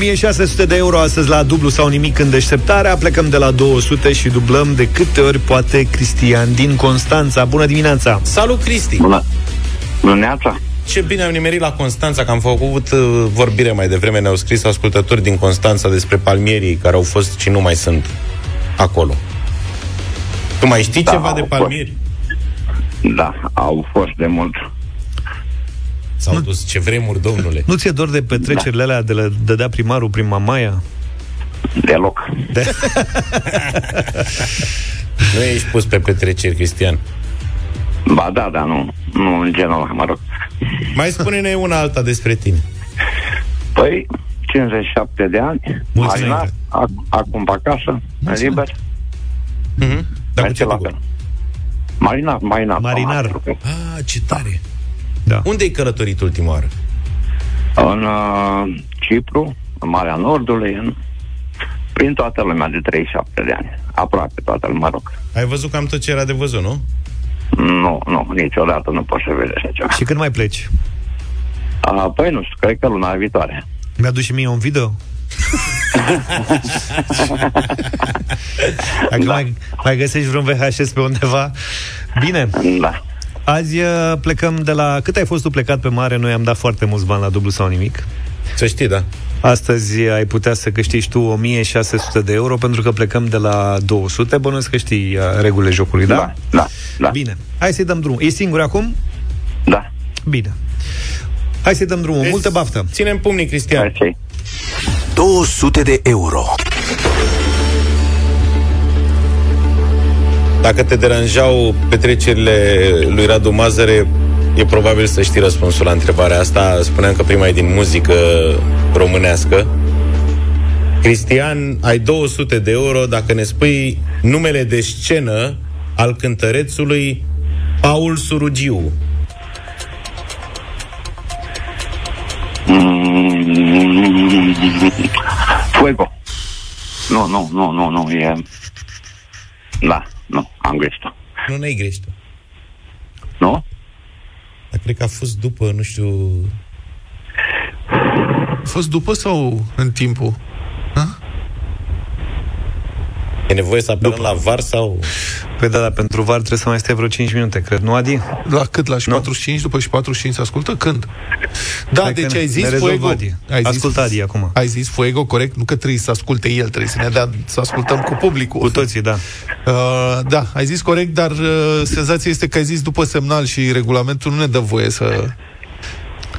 1600 de euro astăzi la dublu sau nimic în deșteptarea. Plecăm de la 200 și dublăm de câte ori poate Cristian din Constanța. Bună dimineața! Salut, Cristi! Bună! Bună Ce bine am nimerit la Constanța, că am făcut uh, vorbire mai devreme, ne-au scris ascultători din Constanța despre palmierii care au fost și nu mai sunt acolo. Tu mai știi Da, ceva au de fost. palmieri? Da, au fost de mult. S-au dus ce vremuri, domnule. Nu ți-e dor de petrecerile alea de le dădea primarul prin Mamaia? Deloc. De... (laughs) Nu ești pus pe petreceri, Cristian. Ba da, dar nu, nu în genul ăla, mă rog. Mai spune-ne una alta despre tine. Păi, 57 de ani, Mulțumesc. marinat, ac- acum pe acasă, liber. Mm-hmm. Dar cu ce la fel. Marinar, marinar. Marinar. Ah, ce tare. Da. Unde ai călătorit ultima oară? În uh, Cipru, în Marea Nordului, în, prin toată lumea de 37 de ani. Aproape toată lumea, mă rog. Ai văzut cam tot ce era de văzut, nu? Nu, nu, niciodată nu poți să vezi așa ceva. Și când mai pleci? Uh, păi nu știu, cred că luna viitoare. Mi-aduci și mie un video? (laughs) Dacă da. mai, mai găsești vreun VHS pe undeva Bine Da Azi uh, plecăm de la... Cât ai fost tu plecat pe mare? Noi am dat foarte mulți bani la dublu sau nimic Să știi, da Astăzi ai putea să câștigi tu 1600 de euro Pentru că plecăm de la 200 Bănuiesc că știi uh, regulile jocului, da? Da, da, da. Bine, hai să-i dăm drumul E singur acum? Da Bine Hai să-i dăm drumul, multă baftă Ținem pumnii, Cristian okay. 200 de euro. Dacă te deranjau petrecerile lui Radu Mazăre, e probabil să știi răspunsul la întrebarea asta. Spuneam că prima e din muzică românească. Cristian, ai 200 de euro dacă ne spui numele de scenă al cântărețului Paul Surugiu. Mm, Fuego. Nu, nu, nu, nu, nu, e... Da, nu, am greșit Nu ne-ai greșit. Nu? Dar cred că a fost după, nu știu... A fost după sau în timpul? E nevoie să apelăm la VAR sau... Păi da, dar pentru VAR trebuie să mai stai vreo 5 minute, cred, nu, Adi? La cât? La și 45? După și 45 se ascultă? Când? Da, Hai că deci ne- ai zis ne rezolvă Fuego. Adi. Ai Ascultă Adi acum. Ai zis Fuego, corect? Nu că trebuie să asculte el, trebuie să ne dea, să ascultăm cu publicul. Cu toții, da. Uh, da, ai zis corect, dar uh, senzația este că ai zis după semnal și regulamentul nu ne dă voie să...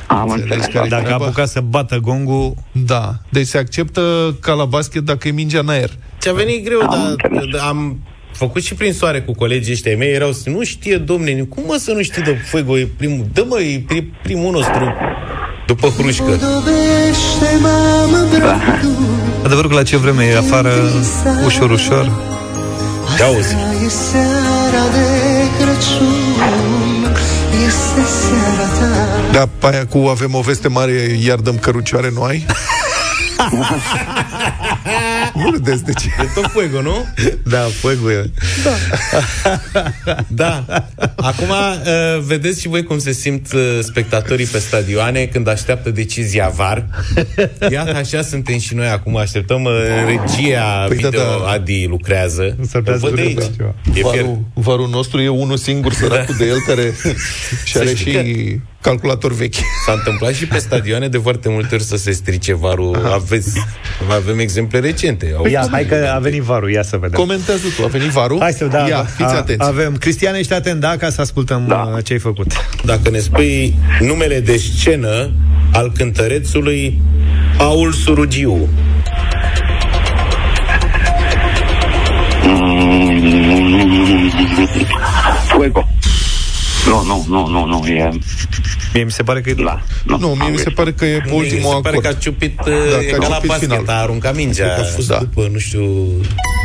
Am înțeles care Dacă a apucat să bată gongul... Da, deci se acceptă ca la basket dacă e mingea în aer. Ți-a venit greu, dar dar am făcut și prin soare cu colegii ăștia mei, erau să nu știe, domne, cum mă să nu știi de Fuego, e primul, dă mă, e pri- primul nostru după hrușcă. Adevărul că la ce vreme e afară, ușor, ușor. Te auzi. E seara de Crăciun Este seara ta Da, pe aia cu avem o veste mare, iar dăm cărucioare, nu ai? nu (laughs) râdeți de ce? E tot Fuego, nu? Da, Fuego e. (laughs) Da. Acum, uh, vedeți și voi cum se simt uh, spectatorii pe stadioane când așteaptă decizia VAR. Iată, așa suntem și noi acum. Așteptăm uh, regia Păi da, video. da. Adi lucrează. S-ar putea O să văd de dureze aici. ceva. E fier. Varul, varul nostru e unul singur, săracul de el, care (laughs) și are știi și calculator vechi. (laughs) S-a întâmplat și pe stadioane de foarte multe ori să se strice varul. Aveți, avem exemple recente. Au Ia, hai că a venit varul, ia să vedem. Comentează tu, a venit varul? Hai să da, Ia, fiți a, atenți. Avem. Cristian, ești atent, da, ca să ascultăm da. ce ai făcut. Dacă ne spui numele de scenă al cântărețului Paul Surugiu. Fuego. Nu, nu, nu, nu, nu, e... Mie mi se pare că e... Da, Nu, mie mi se pare că e pe Nu, mi ultimul se pare acord. că a ciupit, Da, da, că e a ca la ciupit basket, final. a aruncat mingea. Cred că a fost, da. da. după, nu știu...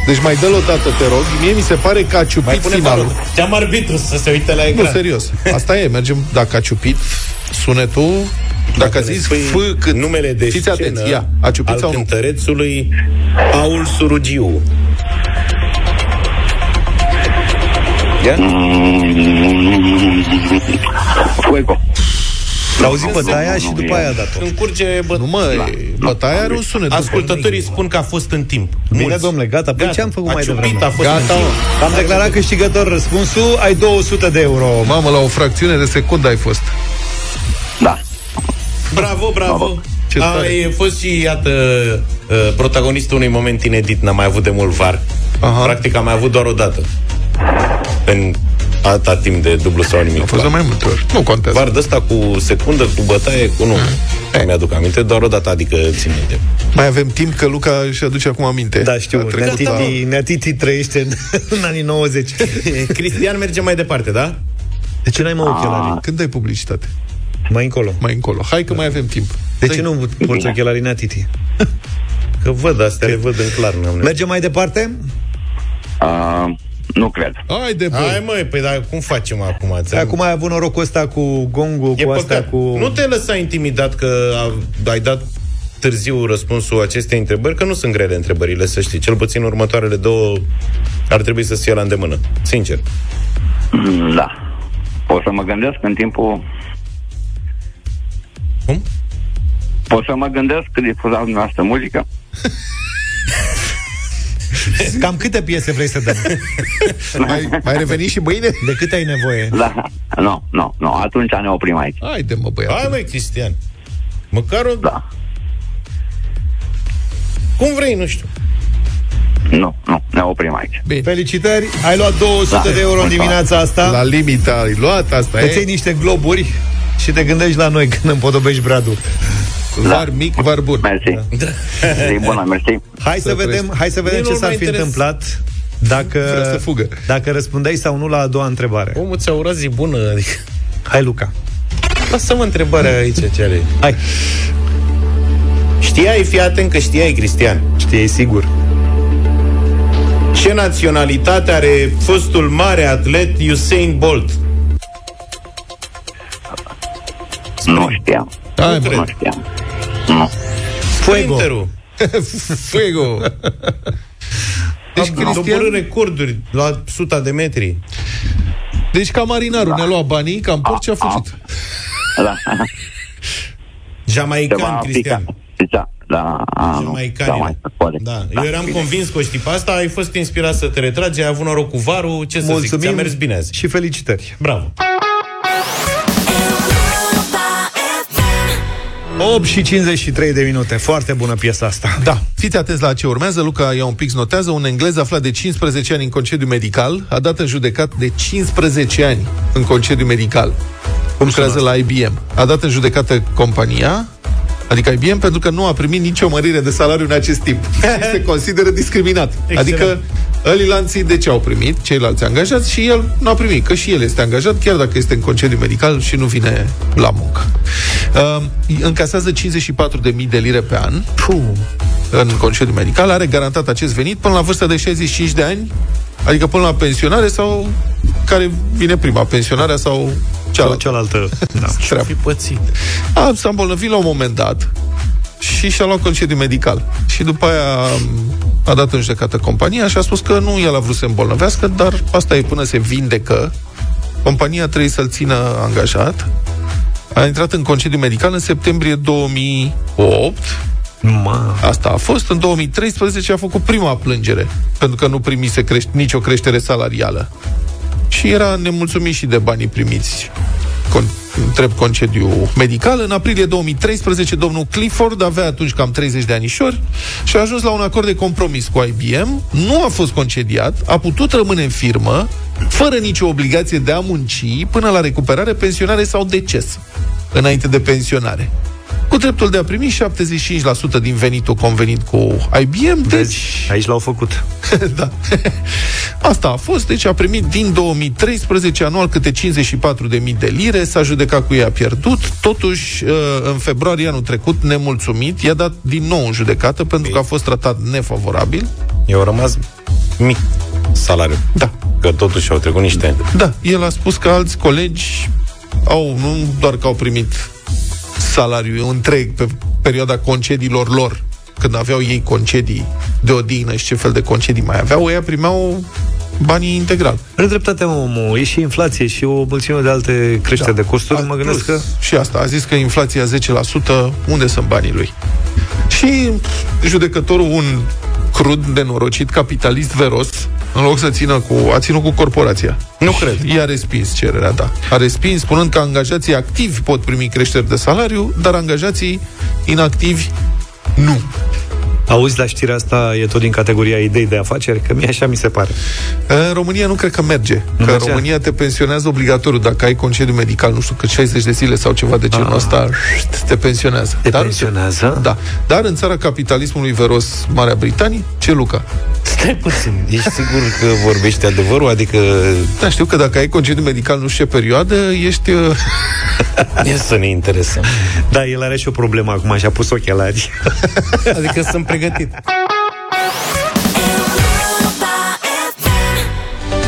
Deci mai dă-l o dată, te rog. Mie mi se pare că a Mai ciupit pune finalul. varul. Cheamă arbitru să se uite la Nu, ecran. serios. Asta e, mergem. Dacă a ciupit sunetul, dacă a ne zis spui F cât... numele de Fiți scenă atenți, ia, a ciupit al sau nu? cântărețului Paul Surugiu. Ia? Fuego. L-a auzit bătaia și după aia a dat-o. Când curge bă... Nu mă, bătaia are un sunet. Ascultătorii spun că a fost în timp. Bine, Mulți. domnule, gata. Păi Gata. ce am făcut A mai ciupit, devreme? a fost Gata, în timp. mă. Am declarat câștigător răspunsul, ai 200 de euro. Mamă, la o fracțiune de secundă ai fost. Da. Bravo, bravo. Ce tare. Ai fost și, iată, uh, protagonistul unui moment inedit, n-am mai avut de mult var. Aha. Practic am mai avut doar o dată. În atâta timp de dublu sau nimic. A fost de mai multe ori. Nu contează. Var de ăsta cu secundă, cu bătaie, cu nu. Mm. Nu mi-aduc aminte, doar o dată, adică țin minte. Mai avem timp că Luca își aduce acum aminte. Da, știu, A trecut la- Neatiti, Neatiti trăiește în, în anii 90. (laughs) Cristian merge mai departe, da? De ce n-ai mă ochelarii? Când dai publicitate? Mai încolo. Mai încolo. Hai că mai avem timp. De ce nu porți ochelarii Neatiti? (laughs) Că văd, astea le văd în clar. n-am Mergem mai departe? Uh, nu cred. Hai de Hai măi, păi dar cum facem acum? Ți-am- Acum ai avut norocul ăsta cu gongul, E cu astea, păcat. cu... Nu te lăsa intimidat că a, ai dat târziu răspunsul acestei întrebări, că nu sunt grele întrebările, să știi. Cel puțin următoarele două ar trebui să se fie la îndemână. Sincer. Mm, Da. O să mă gândesc în timpul... Cum? Pot să mă gândesc când difuzați dumneavoastră muzică? (laughs) Cam câte piese vrei să dăm? (laughs) mai, mai reveni și mâine? De câte ai nevoie? Da. Nu, nu, nu. Atunci ne oprim aici. Haide, mă, băiat. Hai măi, Cristian. Măcar o... Da. Cum vrei, nu știu. Nu, nu. Ne oprim aici. Bine. Felicitări, ai luat 200 Da. de euro în dimineața asta. La limita ai luat, asta Îți iei e. niște globuri și te gândești la noi când împodobești bradul. Var mic, var bun. Mersi. (laughs) Zi bună, mersi. Hai să, Să vedem, trăiești. hai să vedem Mie ce nu s-ar mă fi interes- întâmplat Vrea dacă, să fugă. dacă răspundeai sau nu la a doua întrebare. Omul ți-a urat zi bună, adică... Hai, Luca. Lasă-mă întrebarea aici, ce are. Hai. Știai, fii atent că știai, Cristian. Știi sigur. Ce naționalitate are fostul mare atlet Usain Bolt? Nu știam. Hai, cred. mă. Nu știam. Nu. Fuego. Sprinterul. (laughs) Fuego. Deci, Deci, Cristian... Cristian, recorduri la suta de metri. deci ca marinarul ne-a luat banii, cam porc și a fugit. Da. Jamaican, Ceva Cristian. picat. Da, da, a, nu. Jamaican Da, era. mai se poate. Da. Eu eram convins că o știi pe asta, ai fost inspirat să te retragi, ai avut noroc cu varul, ce să zic, Mulțumim ți-a mers bine azi. și felicitări. Bravo. 8 și 53 de minute. Foarte bună piesa asta. Da, fiți atenți la ce urmează. Luca ia un pic notează. Un englez aflat de 15 ani în concediu medical a dat în judecat de 15 ani în concediu medical. Cum lucrează la IBM. A dat în judecată compania, adică IBM, pentru că nu a primit nicio mărire de salariu în acest timp. (laughs) Și se consideră discriminat. Excelent. Adică Alilanții de ce au primit, ceilalți angajați, și el nu a primit, că și el este angajat, chiar dacă este în concediu medical și nu vine la muncă. Uh, încasează 54.000 de lire pe an Puh. în concediu medical, are garantat acest venit până la vârsta de 65 de ani, adică până la pensionare sau care vine prima, pensionarea sau cealaltă. cealaltă (laughs) da. treabă. Fi pățit. A, s-a îmbolnăvit la un moment dat și și-a luat concediu medical. Și după aia a dat în judecată compania și a spus că nu el a vrut să se îmbolnăvească, dar asta e până se vindecă. Compania trebuie să-l țină angajat. A intrat în concediu medical în septembrie 2008. Ma. Asta a fost. În 2013 a făcut prima plângere, pentru că nu primise creș- nicio creștere salarială. Și era nemulțumit și de banii primiți con- întreb concediu medical. În aprilie 2013, domnul Clifford avea atunci cam 30 de anișori și a ajuns la un acord de compromis cu IBM. Nu a fost concediat, a putut rămâne în firmă, fără nicio obligație de a munci, până la recuperare, pensionare sau deces, înainte de pensionare. Cu dreptul de a primi 75% din venitul convenit cu IBM, deci... Vezi, aici l-au făcut. (laughs) da. Asta a fost, deci a primit din 2013 anual câte 54.000 de lire, s-a judecat cu ei, a pierdut, totuși uh, în februarie anul trecut, nemulțumit, i-a dat din nou în judecată pentru că a fost tratat nefavorabil. Eu rămas mic salariu. Da. Că totuși au trecut niște ani. Da, el a spus că alți colegi au, nu doar că au primit salariu întreg pe perioada concediilor lor, când aveau ei concedii de odihnă și ce fel de concedii mai aveau, ei primeau banii integral. Are dreptate, mă, omul. E și inflație și o mulțime de alte creșteri da. de costuri. Mă gândesc Plus, că... Și asta, a zis că inflația 10%, unde sunt banii lui? Și judecătorul, un crud, nenorocit, capitalist veros, în loc să țină cu... a ținut cu corporația. Nu cred. I-a respins cererea, da. A respins, spunând că angajații activi pot primi creșteri de salariu, dar angajații inactivi nu. Auzi, la știrea asta e tot din categoria idei de afaceri? Că mie așa mi se pare. În România nu cred că merge. Nu că în merge? România te pensionează obligatoriu. Dacă ai concediu medical, nu știu, cât 60 de zile sau ceva de genul Ah. ăsta, șt, te pensionează. Te pensionează? Da. Dar în țara capitalismului veros Marea Britanie, ce Luca? Stai puțin, ești sigur că vorbești adevărul? Adică... Da, știu că dacă ai concediu medical nu știu ce perioadă, ești... uh, Ia (laughs) să ne interesăm. Da, el are și o problemă acum și a pus ochelari. Adică sunt pregătit.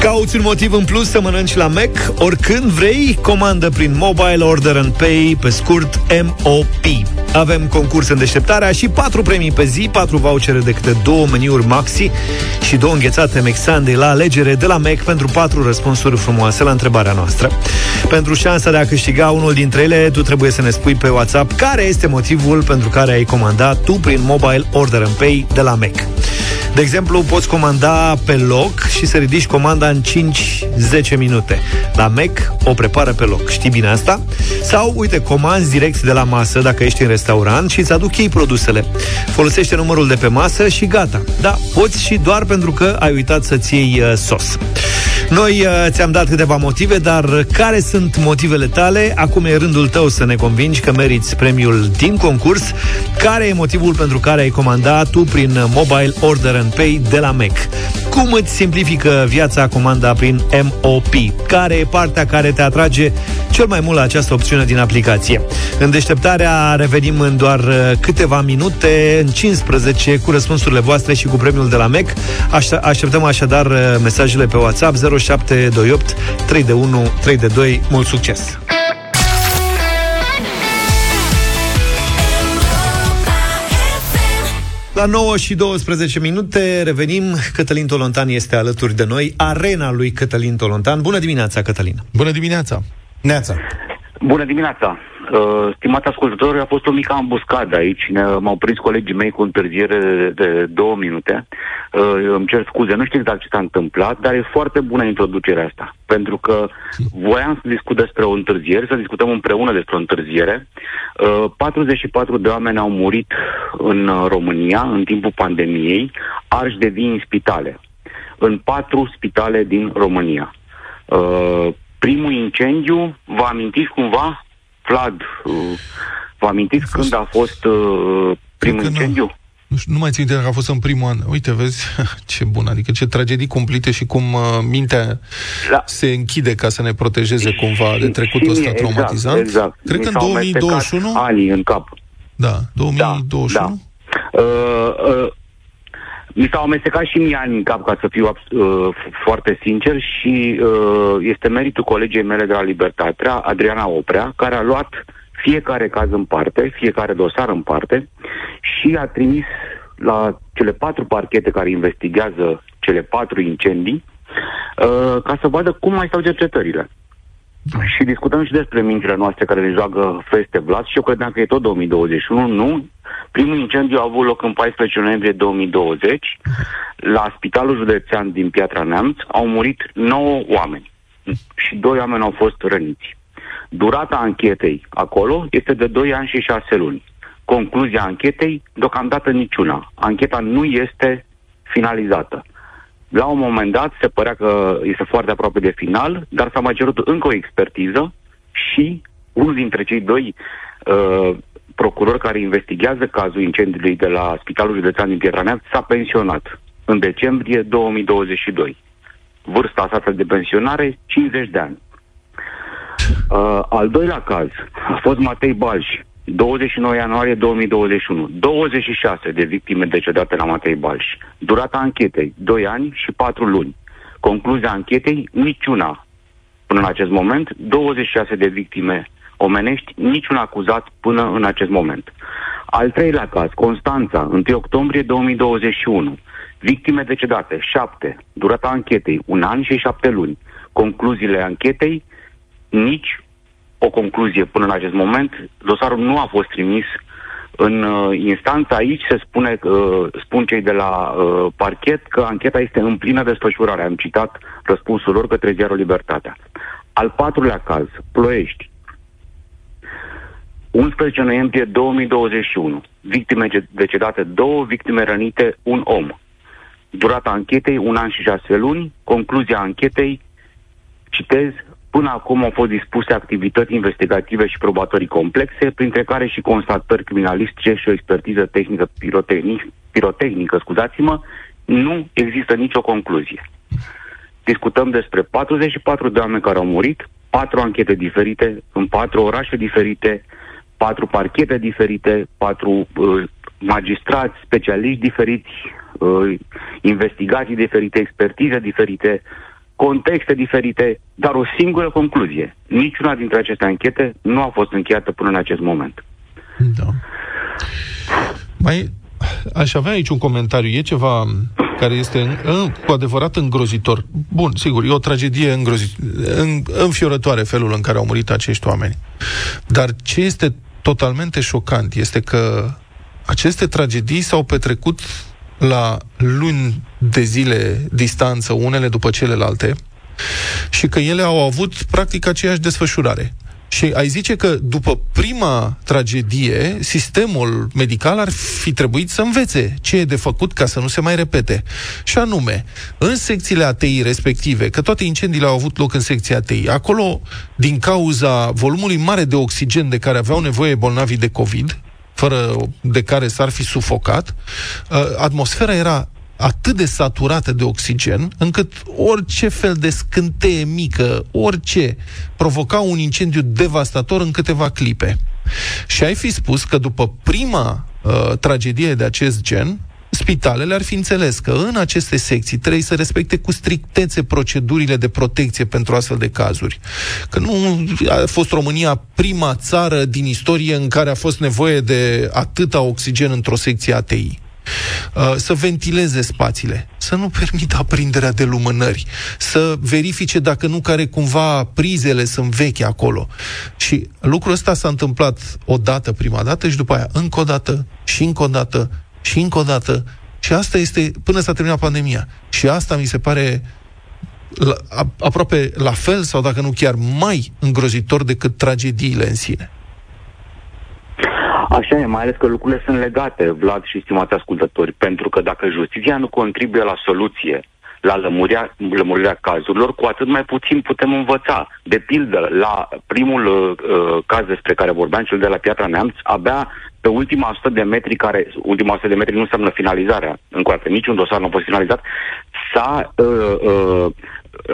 Cauți un motiv în plus să mănânci la Mac? Oricând vrei, comandă prin Mobile Order and Pay, pe scurt MOP. Avem concurs în deșteptarea și patru premii pe zi, patru vouchere de câte două meniuri maxi și două înghețate McSunday la alegere de la Mac pentru patru răspunsuri frumoase la întrebarea noastră. Pentru șansa de a câștiga unul dintre ele, tu trebuie să ne spui pe WhatsApp care este motivul pentru care ai comandat tu prin Mobile Order and Pay de la Mac. De exemplu, poți comanda pe loc și să ridici comanda în 5-10 minute. La Mac o prepară pe loc. Știi bine asta? Sau, uite, comanzi direct de la masă dacă ești în restaurant și îți aduc ei produsele. Folosește numărul de pe masă și gata. Da, poți și doar pentru că ai uitat să-ți iei uh, sos. Noi uh, ți-am dat câteva motive, dar care sunt motivele tale? Acum e rândul tău să ne convingi că meriți premiul din concurs. Care e motivul pentru care ai comandat tu prin uh, Mobile Order and Pay de la Mac? Cum îți simplifică viața comanda prin MOP? Care e partea care te atrage cel mai mult la această opțiune din aplicație? În deșteptarea revenim în doar uh, câteva minute, în 15, cu răspunsurile voastre și cu premiul de la Mac. Aș- așteptăm așadar uh, mesajele pe WhatsApp 0728 3 de 1 3 de 2. Mult succes! La 9 și 12 minute revenim. Cătălin Tolontan este alături de noi. Arena lui Cătălin Tolontan. Bună dimineața, Cătălin! Bună dimineața! Neața. Bună dimineața! Uh, stimați ascultători, a fost o mică ambuscadă aici. Ne, m-au prins colegii mei cu întârziere de, de două minute. Uh, îmi cer scuze, nu știu exact ce s-a întâmplat, dar e foarte bună introducerea asta. Pentru că voiam să discut despre o întârziere, să discutăm împreună despre o întârziere. Uh, 44 de oameni au murit în uh, România în timpul pandemiei, arși de vii în spitale. În patru spitale din România. Uh, primul incendiu, vă amintiți cumva, Vlad, uh, vă amintiți când a fost uh, primul Cred că nu. incendiu? Nu, știu, nu mai țin minte dacă a fost în primul an. Uite, vezi, (laughs) ce bun, adică ce tragedii cumplite și cum uh, mintea Da. se închide ca să ne protejeze cumva de trecutul Și ăsta mie, traumatizant. Exact, exact. Cred Mi că în s-au amestecat 2021, Anii în cap. da, 2021, Da, Uh, uh, mi s-au amestecat și mie ani în cap, ca să fiu abs- uh, f- foarte sincer, și uh, este meritul colegei mele de la Libertatea, Adriana Oprea, care a luat fiecare caz în parte, fiecare dosar în parte și a trimis la cele patru parchete care investigează cele patru incendii uh, ca să vadă cum mai stau cercetările. Și discutăm și despre mințile noastre care ne joagă feste Vlad și eu credeam că e tot 2021. Nu. Primul incendiu a avut loc în 14 noiembrie 2020 la Spitalul Județean din Piatra Neamț. Au murit 9 oameni și 2 oameni au fost răniți. Durata anchetei acolo este de 2 ani și 6 luni. Concluzia anchetei, deocamdată niciuna. Ancheta nu este finalizată. La un moment dat se părea că este foarte aproape de final, dar s-a mai cerut încă o expertiză și unul dintre cei doi uh, procurori care investigează cazul incendiului de la Spitalul Județean din Pietra Neamț s-a pensionat în decembrie 2022. Vârsta sa de pensionare, 50 de ani. Uh, al doilea caz a fost Matei Balș, 29 ianuarie 2021. 26 de victime decedate la Matei Balș. Durata anchetei, 2 ani și 4 luni. Concluzia anchetei, niciuna până în acest moment. 26 de victime omenești, niciun acuzat până în acest moment. Al treilea caz, Constanța, 1 octombrie 2021. Victime decedate, 7. Durata anchetei, un an și 7 luni. Concluziile anchetei, nici o concluzie până în acest moment. Dosarul nu a fost trimis în uh, instanță. Aici se spune, uh, spun cei de la uh, parchet, că ancheta este în plină desfășurare. Am citat răspunsul lor către ziarul Libertatea. Al patrulea caz, Ploiești. 11 noiembrie 2021. Victime ce- decedate două, victime rănite un om. Durata anchetei un an și șase luni. Concluzia anchetei, citez, până acum au fost dispuse activități investigative și probatorii complexe, printre care și constatări criminalistice și o expertiză tehnică pirotehnic, pirotehnică, scuzați-mă, nu există nicio concluzie. Discutăm despre 44 de oameni care au murit, patru anchete diferite, în patru orașe diferite, patru parchete diferite, patru uh, magistrați, specialiști diferiți, uh, investigații diferite, expertize diferite, contexte diferite, dar o singură concluzie. Niciuna dintre aceste anchete nu a fost încheiată până în acest moment. Mai aș avea aici un comentariu. E ceva care este în, în, cu adevărat îngrozitor. Bun, sigur, e o tragedie îngrozi, în, înfiorătoare felul în care au murit acești oameni. Dar ce este totalmente șocant este că aceste tragedii s-au petrecut la luni de zile distanță unele după celelalte și că ele au avut practic aceeași desfășurare. Și ai zice că după prima tragedie, sistemul medical ar fi trebuit să învețe ce e de făcut ca să nu se mai repete. Și anume, în secțiile ATI respective, că toate incendiile au avut loc în secția ATI, acolo, din cauza volumului mare de oxigen de care aveau nevoie bolnavii de COVID, fără de care s-ar fi sufocat, uh, atmosfera era atât de saturată de oxigen, încât orice fel de scânteie mică, orice, provoca un incendiu devastator în câteva clipe. Și ai fi spus că după prima uh, tragedie de acest gen, spitalele ar fi înțeles că în aceste secții trebuie să respecte cu strictețe procedurile de protecție pentru astfel de cazuri. Că nu a fost România prima țară din istorie în care a fost nevoie de atâta oxigen într-o secție ATI. Uh, să ventileze spațiile, să nu permită aprinderea de lumânări, să verifice dacă nu care cumva prizele sunt vechi acolo. Și lucrul ăsta s-a întâmplat o dată, prima dată, și după aia încă o dată, și încă o dată, și încă o dată. Și asta este până s-a terminat pandemia. Și asta mi se pare la, a, aproape la fel sau dacă nu chiar mai îngrozitor decât tragediile în sine. Așa e, mai ales că lucrurile sunt legate, Vlad și stimați ascultători, pentru că dacă justiția nu contribuie la soluție, la lămurirea, lămurirea cazurilor, cu atât mai puțin putem învăța. De pildă, la primul uh, caz despre care vorbeam, cel de la Piatra Neamț, abia pe ultima 100 de metri, care ultima 100 de metri nu înseamnă finalizarea, încă o dată, niciun dosar nu a fost finalizat, s-a uh, uh,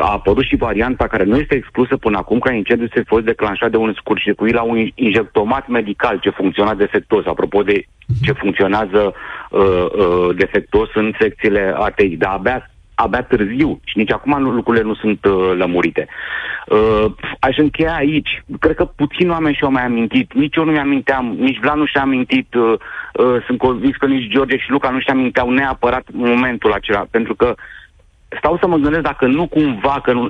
a apărut și varianta care nu este exclusă până acum ca incendiul să fi fost declanșat de un scurt circuit la un injectomat medical ce funcționa defectos, apropo de ce funcționează uh, uh, defectos în secțiile ATI, dar abia abia târziu și nici acum nu- lucrurile nu sunt uh, lămurite. Uh, aș încheia aici. Cred că puțini oameni și-au mai amintit. Nici eu nu mi-aminteam, nici Vlad nu și-a amintit. Uh, uh, sunt convins că nici George și Luca nu și aminteau neapărat momentul acela. Pentru că stau să mă gândesc dacă nu cumva că nu,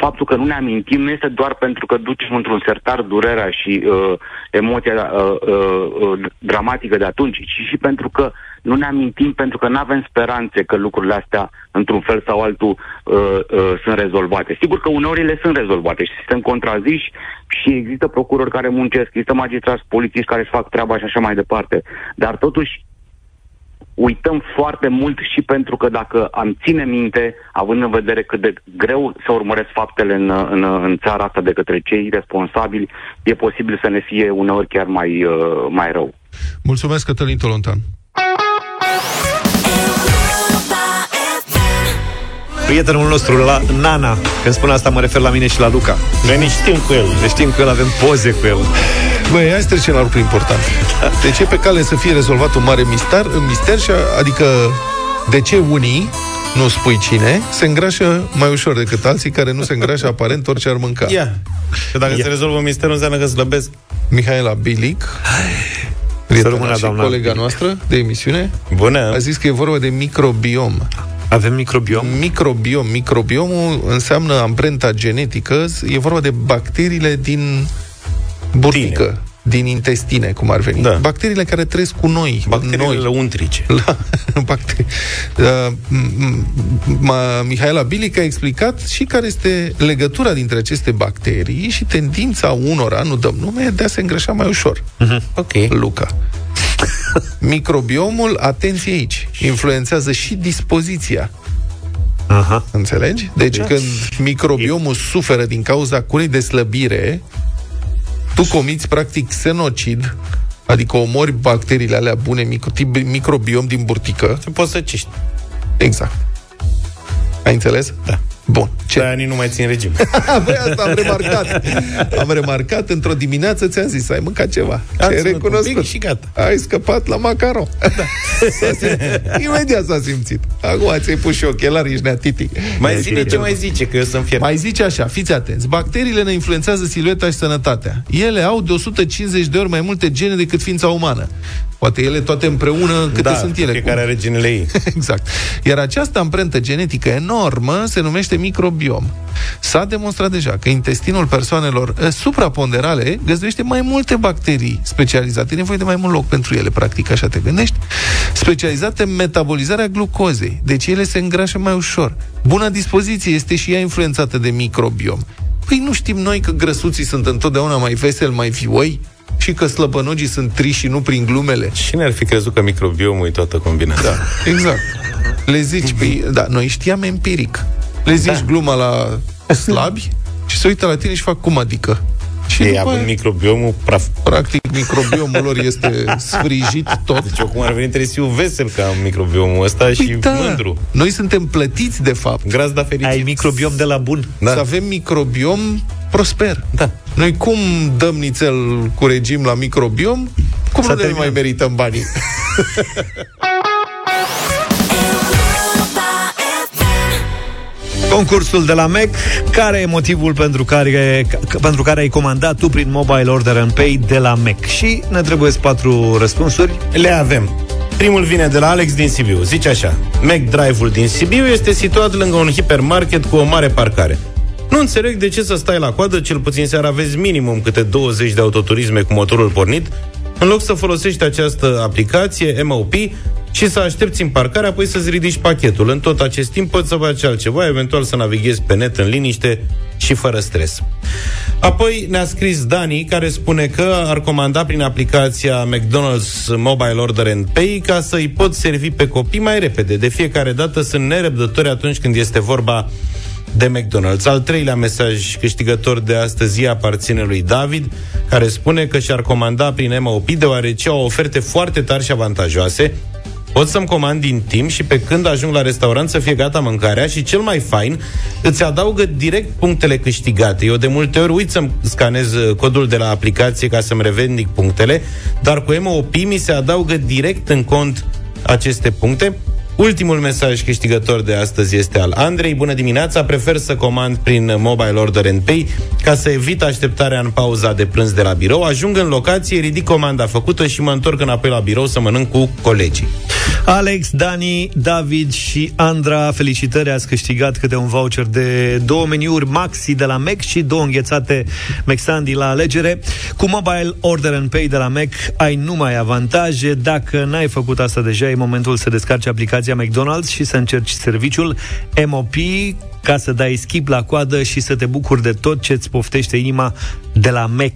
faptul că nu ne amintim nu este doar pentru că ducem într-un sertar durerea și uh, emoția uh, uh, uh, dramatică de atunci, ci și pentru că nu ne amintim pentru că nu avem speranțe că lucrurile astea, într-un fel sau altul, uh, uh, sunt rezolvate. Sigur că uneori ele sunt rezolvate și suntem contraziși și există procurori care muncesc, există magistrați politici care își fac treaba și așa mai departe. Dar totuși uităm foarte mult și pentru că dacă am ține minte, având în vedere cât de greu să urmăresc faptele în, în, în țara asta de către cei responsabili, e posibil să ne fie uneori chiar mai, uh, mai rău. Mulțumesc, Cătălin Tolontan. Prietenul nostru, la Nana, când spun asta mă refer la mine și la Luca. Noi ne știm cu el. Ne știm cu el, avem poze cu el. Băi, hai să trecem la lucruri importante. De ce pe cale să fie rezolvat un mare mister, mister și a- adică de ce unii, nu spui cine, se îngrașă mai ușor decât alții care nu se îngrașă (laughs) aparent orice ar mânca. Ia. Că dacă se rezolvă misterul, înseamnă că slăbesc. Mihaela Bilic prietena rămână, și doamna colega Bilic. noastră de emisiune. Bună! A zis că e vorba de microbiom. Avem microbiom? Microbiom. Microbiomul înseamnă amprenta genetică. E vorba de bacteriile din burtică, din intestine, cum ar veni. Da. Bacteriile care trăiesc cu noi. Bacteriile noi. lăuntrice. La, (laughs) bacteri. Uh, m- m- ma- Mihaela Bilic a explicat și care este legătura dintre aceste bacterii și tendința unora, nu dăm nume, de a se îngrășa mai ușor. Ok. Luca. (laughs) Microbiomul, atenție aici, influențează și dispoziția. Aha. Înțelegi? Deci când microbiomul suferă din cauza curei de slăbire, tu comiți practic xenocid, adică omori bacteriile alea bune, micro, tip microbiom din burtică. Ce poți să ciști. Exact. Ai înțeles? Da. Bun. Ce? De-aia nu mai țin regim. Băi, (laughs) asta am remarcat. Am remarcat, într-o dimineață ți-am zis, ai mâncat ceva. Am Și ai ținut un recunoscut. pic și gata. Ai scăpat la macaron. Da. (laughs) S-a simțit. Imediat s-a simțit. Acum ți-ai pus și ochelari, ești neatitic. Mai zine ce mai zice, că eu sunt fiert. Mai zice așa, fiți atenți. Bacteriile ne influențează silueta și sănătatea. Ele au de 150 de ori mai multe gene decât ființa umană. Poate ele toate împreună, câte da, sunt ele. fiecare cum? are genele ei. (laughs) exact. Iar această amprentă genetică enormă se numește microbiom. S-a demonstrat deja că intestinul persoanelor eh, supraponderale găzduiește mai multe bacterii specializate. E nevoie de mai mult loc pentru ele, practic, așa te gândești. Specializate în metabolizarea glucozei. Deci ele se îngrașă mai ușor. Buna dispoziție este și ea influențată de microbiom. Păi nu știm noi că grăsuții sunt întotdeauna mai veseli, mai vioi? Și că slăbănogii sunt triși și nu prin glumele? Cine ar fi crezut că microbiomul e toată combinația? Da, (laughs) exact. Le zici, păi, da, noi știam empiric. Le zici da. gluma la slabi și se uită la tine și fac cum adică. Și Ei, după având aia, microbiomul praf. practic, microbiomul lor este (laughs) sfrijit tot. Deci eu cum ar veni trebuie să fiu vesel că am microbiomul ăsta și da, mândru. noi suntem plătiți, de fapt, Graz, da fericit. Ai microbiom de la bun. da. să avem microbiom prosper. Da. Noi cum dăm nițel cu regim la microbiom, cum S-a nu ne terminat. mai merităm banii? (laughs) Concursul de la Mac, care e motivul pentru care, c- pentru care ai comandat tu prin Mobile Order and Pay de la Mac? Și ne trebuie patru răspunsuri. Le avem. Primul vine de la Alex din Sibiu. Zice așa. Mac Drive-ul din Sibiu este situat lângă un hipermarket cu o mare parcare. Nu înțeleg de ce să stai la coadă, cel puțin seara aveți minimum câte 20 de autoturisme cu motorul pornit, în loc să folosești această aplicație MOP și să aștepți în parcare, apoi să-ți ridici pachetul. În tot acest timp poți să faci altceva, eventual să navighezi pe net în liniște și fără stres. Apoi ne-a scris Dani, care spune că ar comanda prin aplicația McDonald's Mobile Order and Pay ca să-i pot servi pe copii mai repede. De fiecare dată sunt nerăbdători atunci când este vorba de McDonald's. Al treilea mesaj câștigător de astăzi aparține lui David, care spune că și-ar comanda prin MOP deoarece au oferte foarte tari și avantajoase. Pot să-mi comand din timp și pe când ajung la restaurant să fie gata mâncarea și cel mai fain, îți adaugă direct punctele câștigate. Eu de multe ori uit să-mi scanez uh, codul de la aplicație ca să-mi revendic punctele, dar cu MOP mi se adaugă direct în cont aceste puncte. Ultimul mesaj câștigător de astăzi este al Andrei. Bună dimineața, prefer să comand prin Mobile Order and Pay ca să evit așteptarea în pauza de prânz de la birou. Ajung în locație, ridic comanda făcută și mă întorc înapoi la birou să mănânc cu colegii. Alex, Dani, David și Andra, felicitări, ați câștigat câte un voucher de două meniuri maxi de la Mac și două înghețate McSandy la alegere. Cu Mobile Order and Pay de la Mac ai numai avantaje. Dacă n-ai făcut asta deja, e momentul să descarci aplicația McDonald's și să încerci serviciul MOP ca să dai skip la coadă și să te bucuri de tot ce îți poftește inima de la Mac.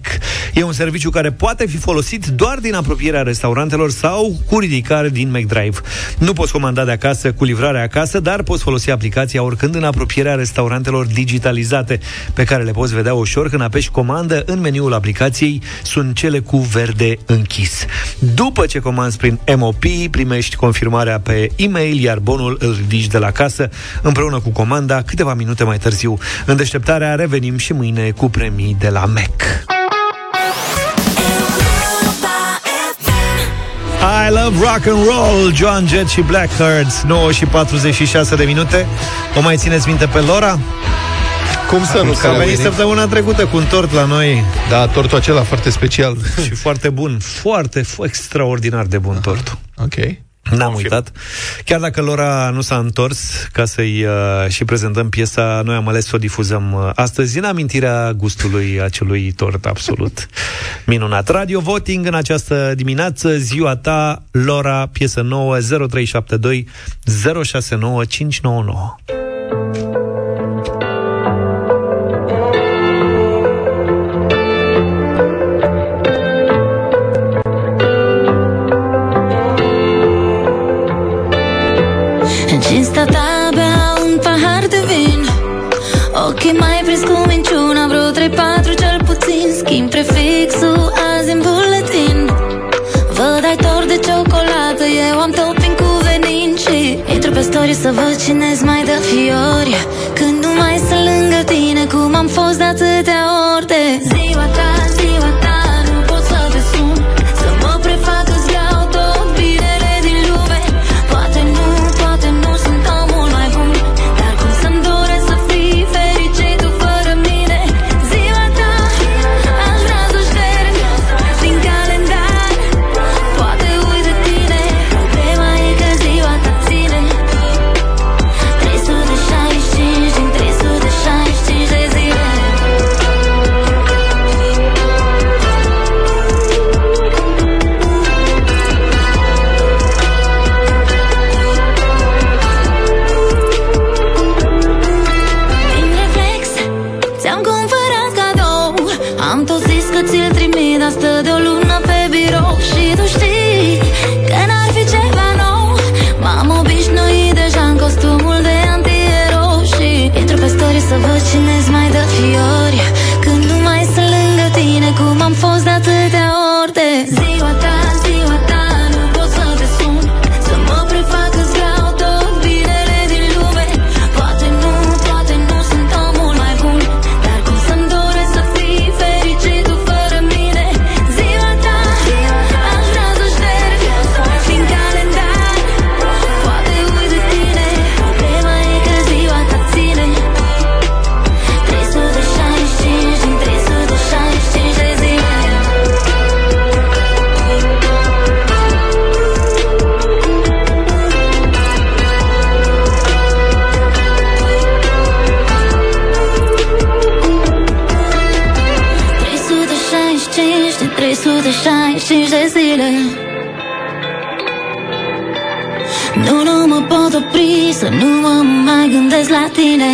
E un serviciu care poate fi folosit doar din apropierea restaurantelor sau cu ridicare din McDrive. Nu poți comanda de acasă cu livrare acasă, dar poți folosi aplicația oricând în apropierea restaurantelor digitalizate, pe care le poți vedea ușor când apeși comandă în meniul aplicației, sunt cele cu verde închis. După ce comanzi prin MOP, primești confirmarea pe e-mail, iar bonul îl ridici de la casă împreună cu comanda câteva minute mai târziu. În deșteptarea revenim și mâine cu premii de la Mac. I love rock and roll, John Jett și Blackhearts, 9 și 46 de minute. O mai țineți minte pe Laura? Cum să nu? S-a Care a venit venit? săptămâna trecută cu un tort la noi Da, tortul acela foarte special. (laughs) și foarte bun, foarte f- extraordinar de bun tortul. Ok. N-am uitat. Chiar dacă Lora nu s-a întors ca să-i uh, și prezentăm piesa, noi am ales să o difuzăm uh, astăzi în amintirea gustului acelui tort absolut (laughs) minunat. Radio Voting în această dimineață, ziua ta, Lora, piesă nouă, 0372 069599. Ochii mai prins cu minciuna Vreo 3-4 cel puțin Schimb prefixul. Azi în buletin Văd ai tort de ciocolată. Eu am topping cu venin Și intru pe story să văd cine-ți mai dă fiori. Când nu mai sunt lângă tine Cum am fost de atâtea ori de Ziua ta, ziua ta Nu, nu mă pot opri să nu mă mai gândesc la tine.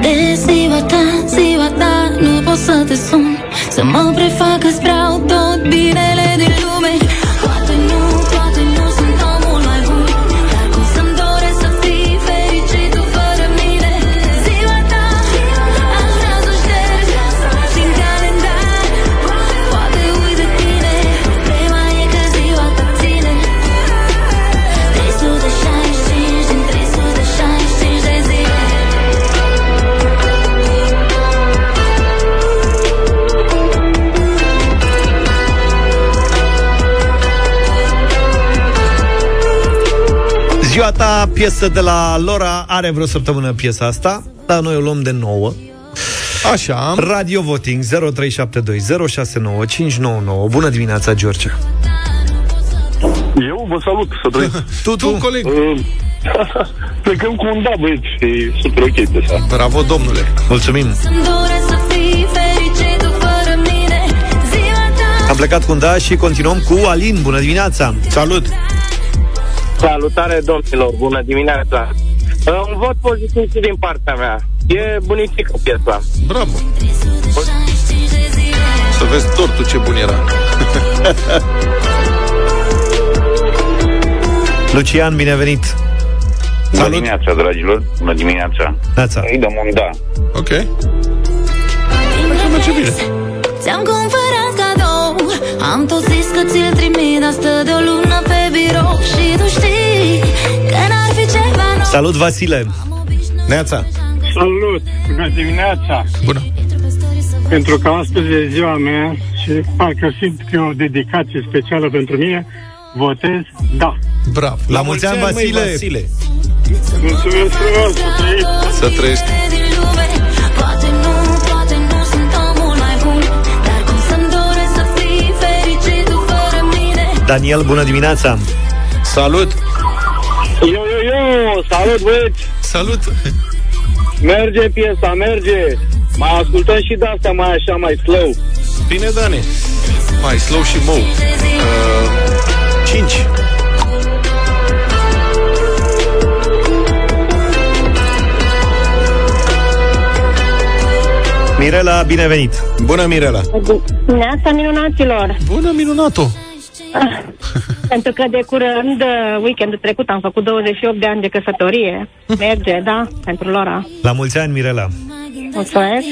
De ziua ta, ziua ta Nu pot să te sun. Să mă prefac că-ți vreau tot binele Ziua ta, piesă de la Lora, are vreo săptămână piesa asta, dar noi o luăm de nouă. Așa. Radio Voting 0372 069599. Bună dimineața, George. Eu vă salut, să trăiți. (laughs) tu, tu, coleg. Uh, (laughs) plecăm cu un da, băieți, e super ok piesa. Bravo, domnule. Mulțumim. Să-mi doresc să fii fericit tu fără mine Ziua ta Am plecat cu un da și continuăm cu Alin. Bună dimineața. Salut. Salutare, domnilor, bună dimineața. Uh, Un vot pozitiv și din partea mea. E bunicică piesa. Bravo. Să vezi tortul ce bun era. (laughs) Lucian, binevenit. Bună dimineața, dragilor. Bună dimineața. Neața. Îi dăm un da. Ok. merge bine Ți-am cumpărat cadou Am tot zis că ți-l trimit Dar stă de o lună pe birou Și tu știi că n-ar fi ceva nou Salut, Vasile. Neața. Salut! Bună dimineața! Bună! Pentru că astăzi e ziua mea și parcă simt că e o dedicație specială pentru mine, votez da. Bravo! La mulți ani, Vasile. Vasile. Mulțumesc frumos, să trăiți. Să trăiești. Daniel, bună dimineața! Salut! Yo, yo, yo, salut băieți! Salut! Merge piesa, merge! Mai ascultăm și de astea mai așa, mai slow. Bine, Dani! Mai slow și mou. Uh, 5. Mirela, binevenit! Bună, Mirela! Neața minunaților! Bună, minunato! (laughs) Pentru că de curând, uh, weekendul trecut, am făcut 28 de ani de căsătorie. Merge, da? Pentru Lora. La mulți ani, Mirela! Mulțumesc!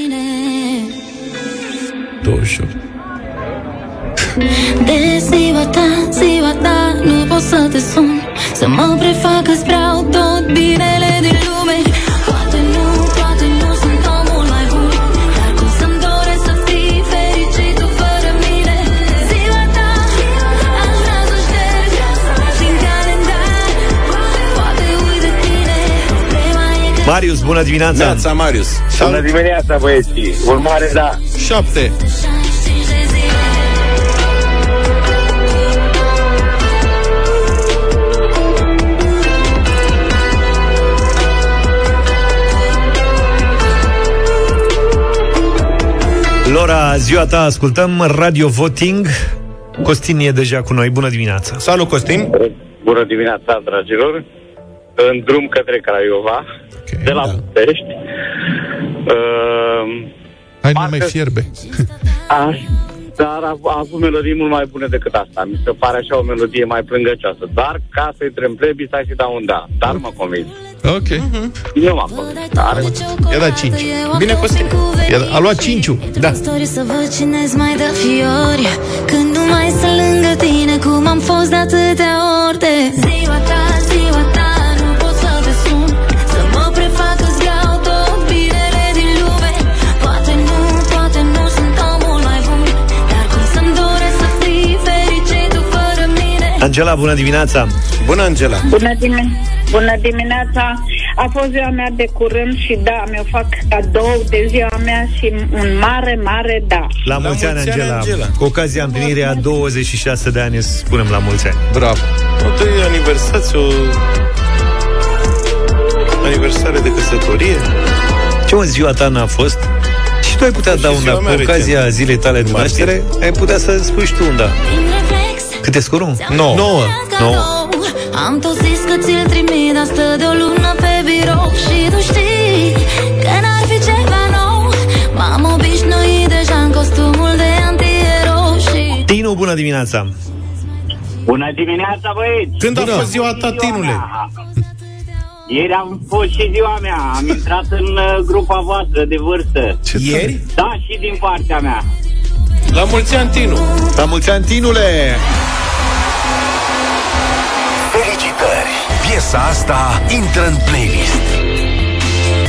28. De ziua ta, ziua ta Nu pot să te sun Să mă prefac că-ți vreau tot binele din lume Marius, bună dimineața! Neața, Marius! Bună dimineața, băieții! Urmare, da. 7. Lora, ziua ta, ascultăm Radio Voting. Costin e deja cu noi. Bună dimineața! Salut, Costin! Bună dimineața, dragilor! În drum către Craiova, Okay, de la da. București. Uh, Hai, nu Parcă- mai fierbe. a, dar a, a avut melodii mult mai bune decât asta. Mi se pare așa o melodie mai plângăcioasă. Dar ca să-i trem plebii, stai și dau un da. Dar mă convins. Ok. Nu m-am convins. Are I-a dat 5. Bine, Costin! I-a- A luat 5 Da. Story să văd cine mai dă fiori Când nu mai sunt lângă tine Cum am fost de atâtea ori de Ziua ta, Angela, bună dimineața! Bună, Angela! Bună, dimi- Bună dimineața! A fost ziua mea de curând și da, mi-o fac cadou de ziua mea și un mare, mare da. La mulți ani, mulți ani, Angela. Angela. Cu ocazia împlinirii a 26 de ani, îți spunem la mulți ani. Bravo. O tăi aniversați, o aniversare de căsătorie. Ce mă, ziua ta n-a fost? Și tu ai putea Și da un da. ziua Cu mea ocazia recent. zilei tale de Martie. naștere, ai putea să spui și tu un da. Cât e scorul? 9. 9. 9. Am tot zis că ți-l trimit Dar stă de o lună pe birou Și tu știi că n-ar fi ceva nou M-am obișnuit deja în costumul de antierou Și Tinu, bună dimineața! Bună dimineața, băieți! Când a fost ziua ta, Tinule? Ieri am fost și ziua mea. Am intrat în uh, grupa voastră de vârstă. Ce Ieri? Da, și din partea mea. La mulți ani, Tinu! La mulți ani, Tinule! Piesa asta intră în playlist.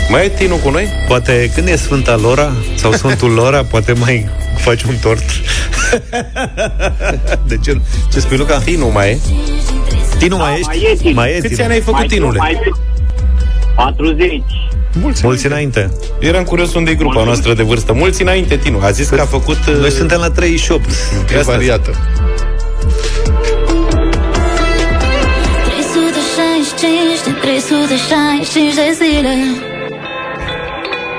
Mai e Tinu cu noi? Poate când e Sfânta Lora sau Sfântul Lora, poate mai faci un tort. de ce? Ce spui, Luca? Tinu mai e. Tinu, mai Da, ești? mai e Tinu. Mai e, Câți Tinu. ani ai făcut, Mai, Tinule? mai 40. Mulți. Mulți înainte. Eram curios unde e grupa noastră de vârstă. Mulți înainte, Tinu. A zis că a făcut... uh, Noi suntem la 38. E variată. 365 de 365 de zile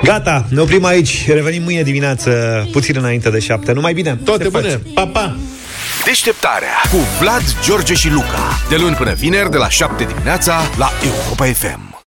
Gata, ne oprim aici. Revenim mâine dimineață, puțin înainte de șapte. Numai bine! Toate bune. Pa, pa! Deșteptarea cu Vlad, George și Luca. De luni până vineri, de la 7 dimineața, la Europa FM.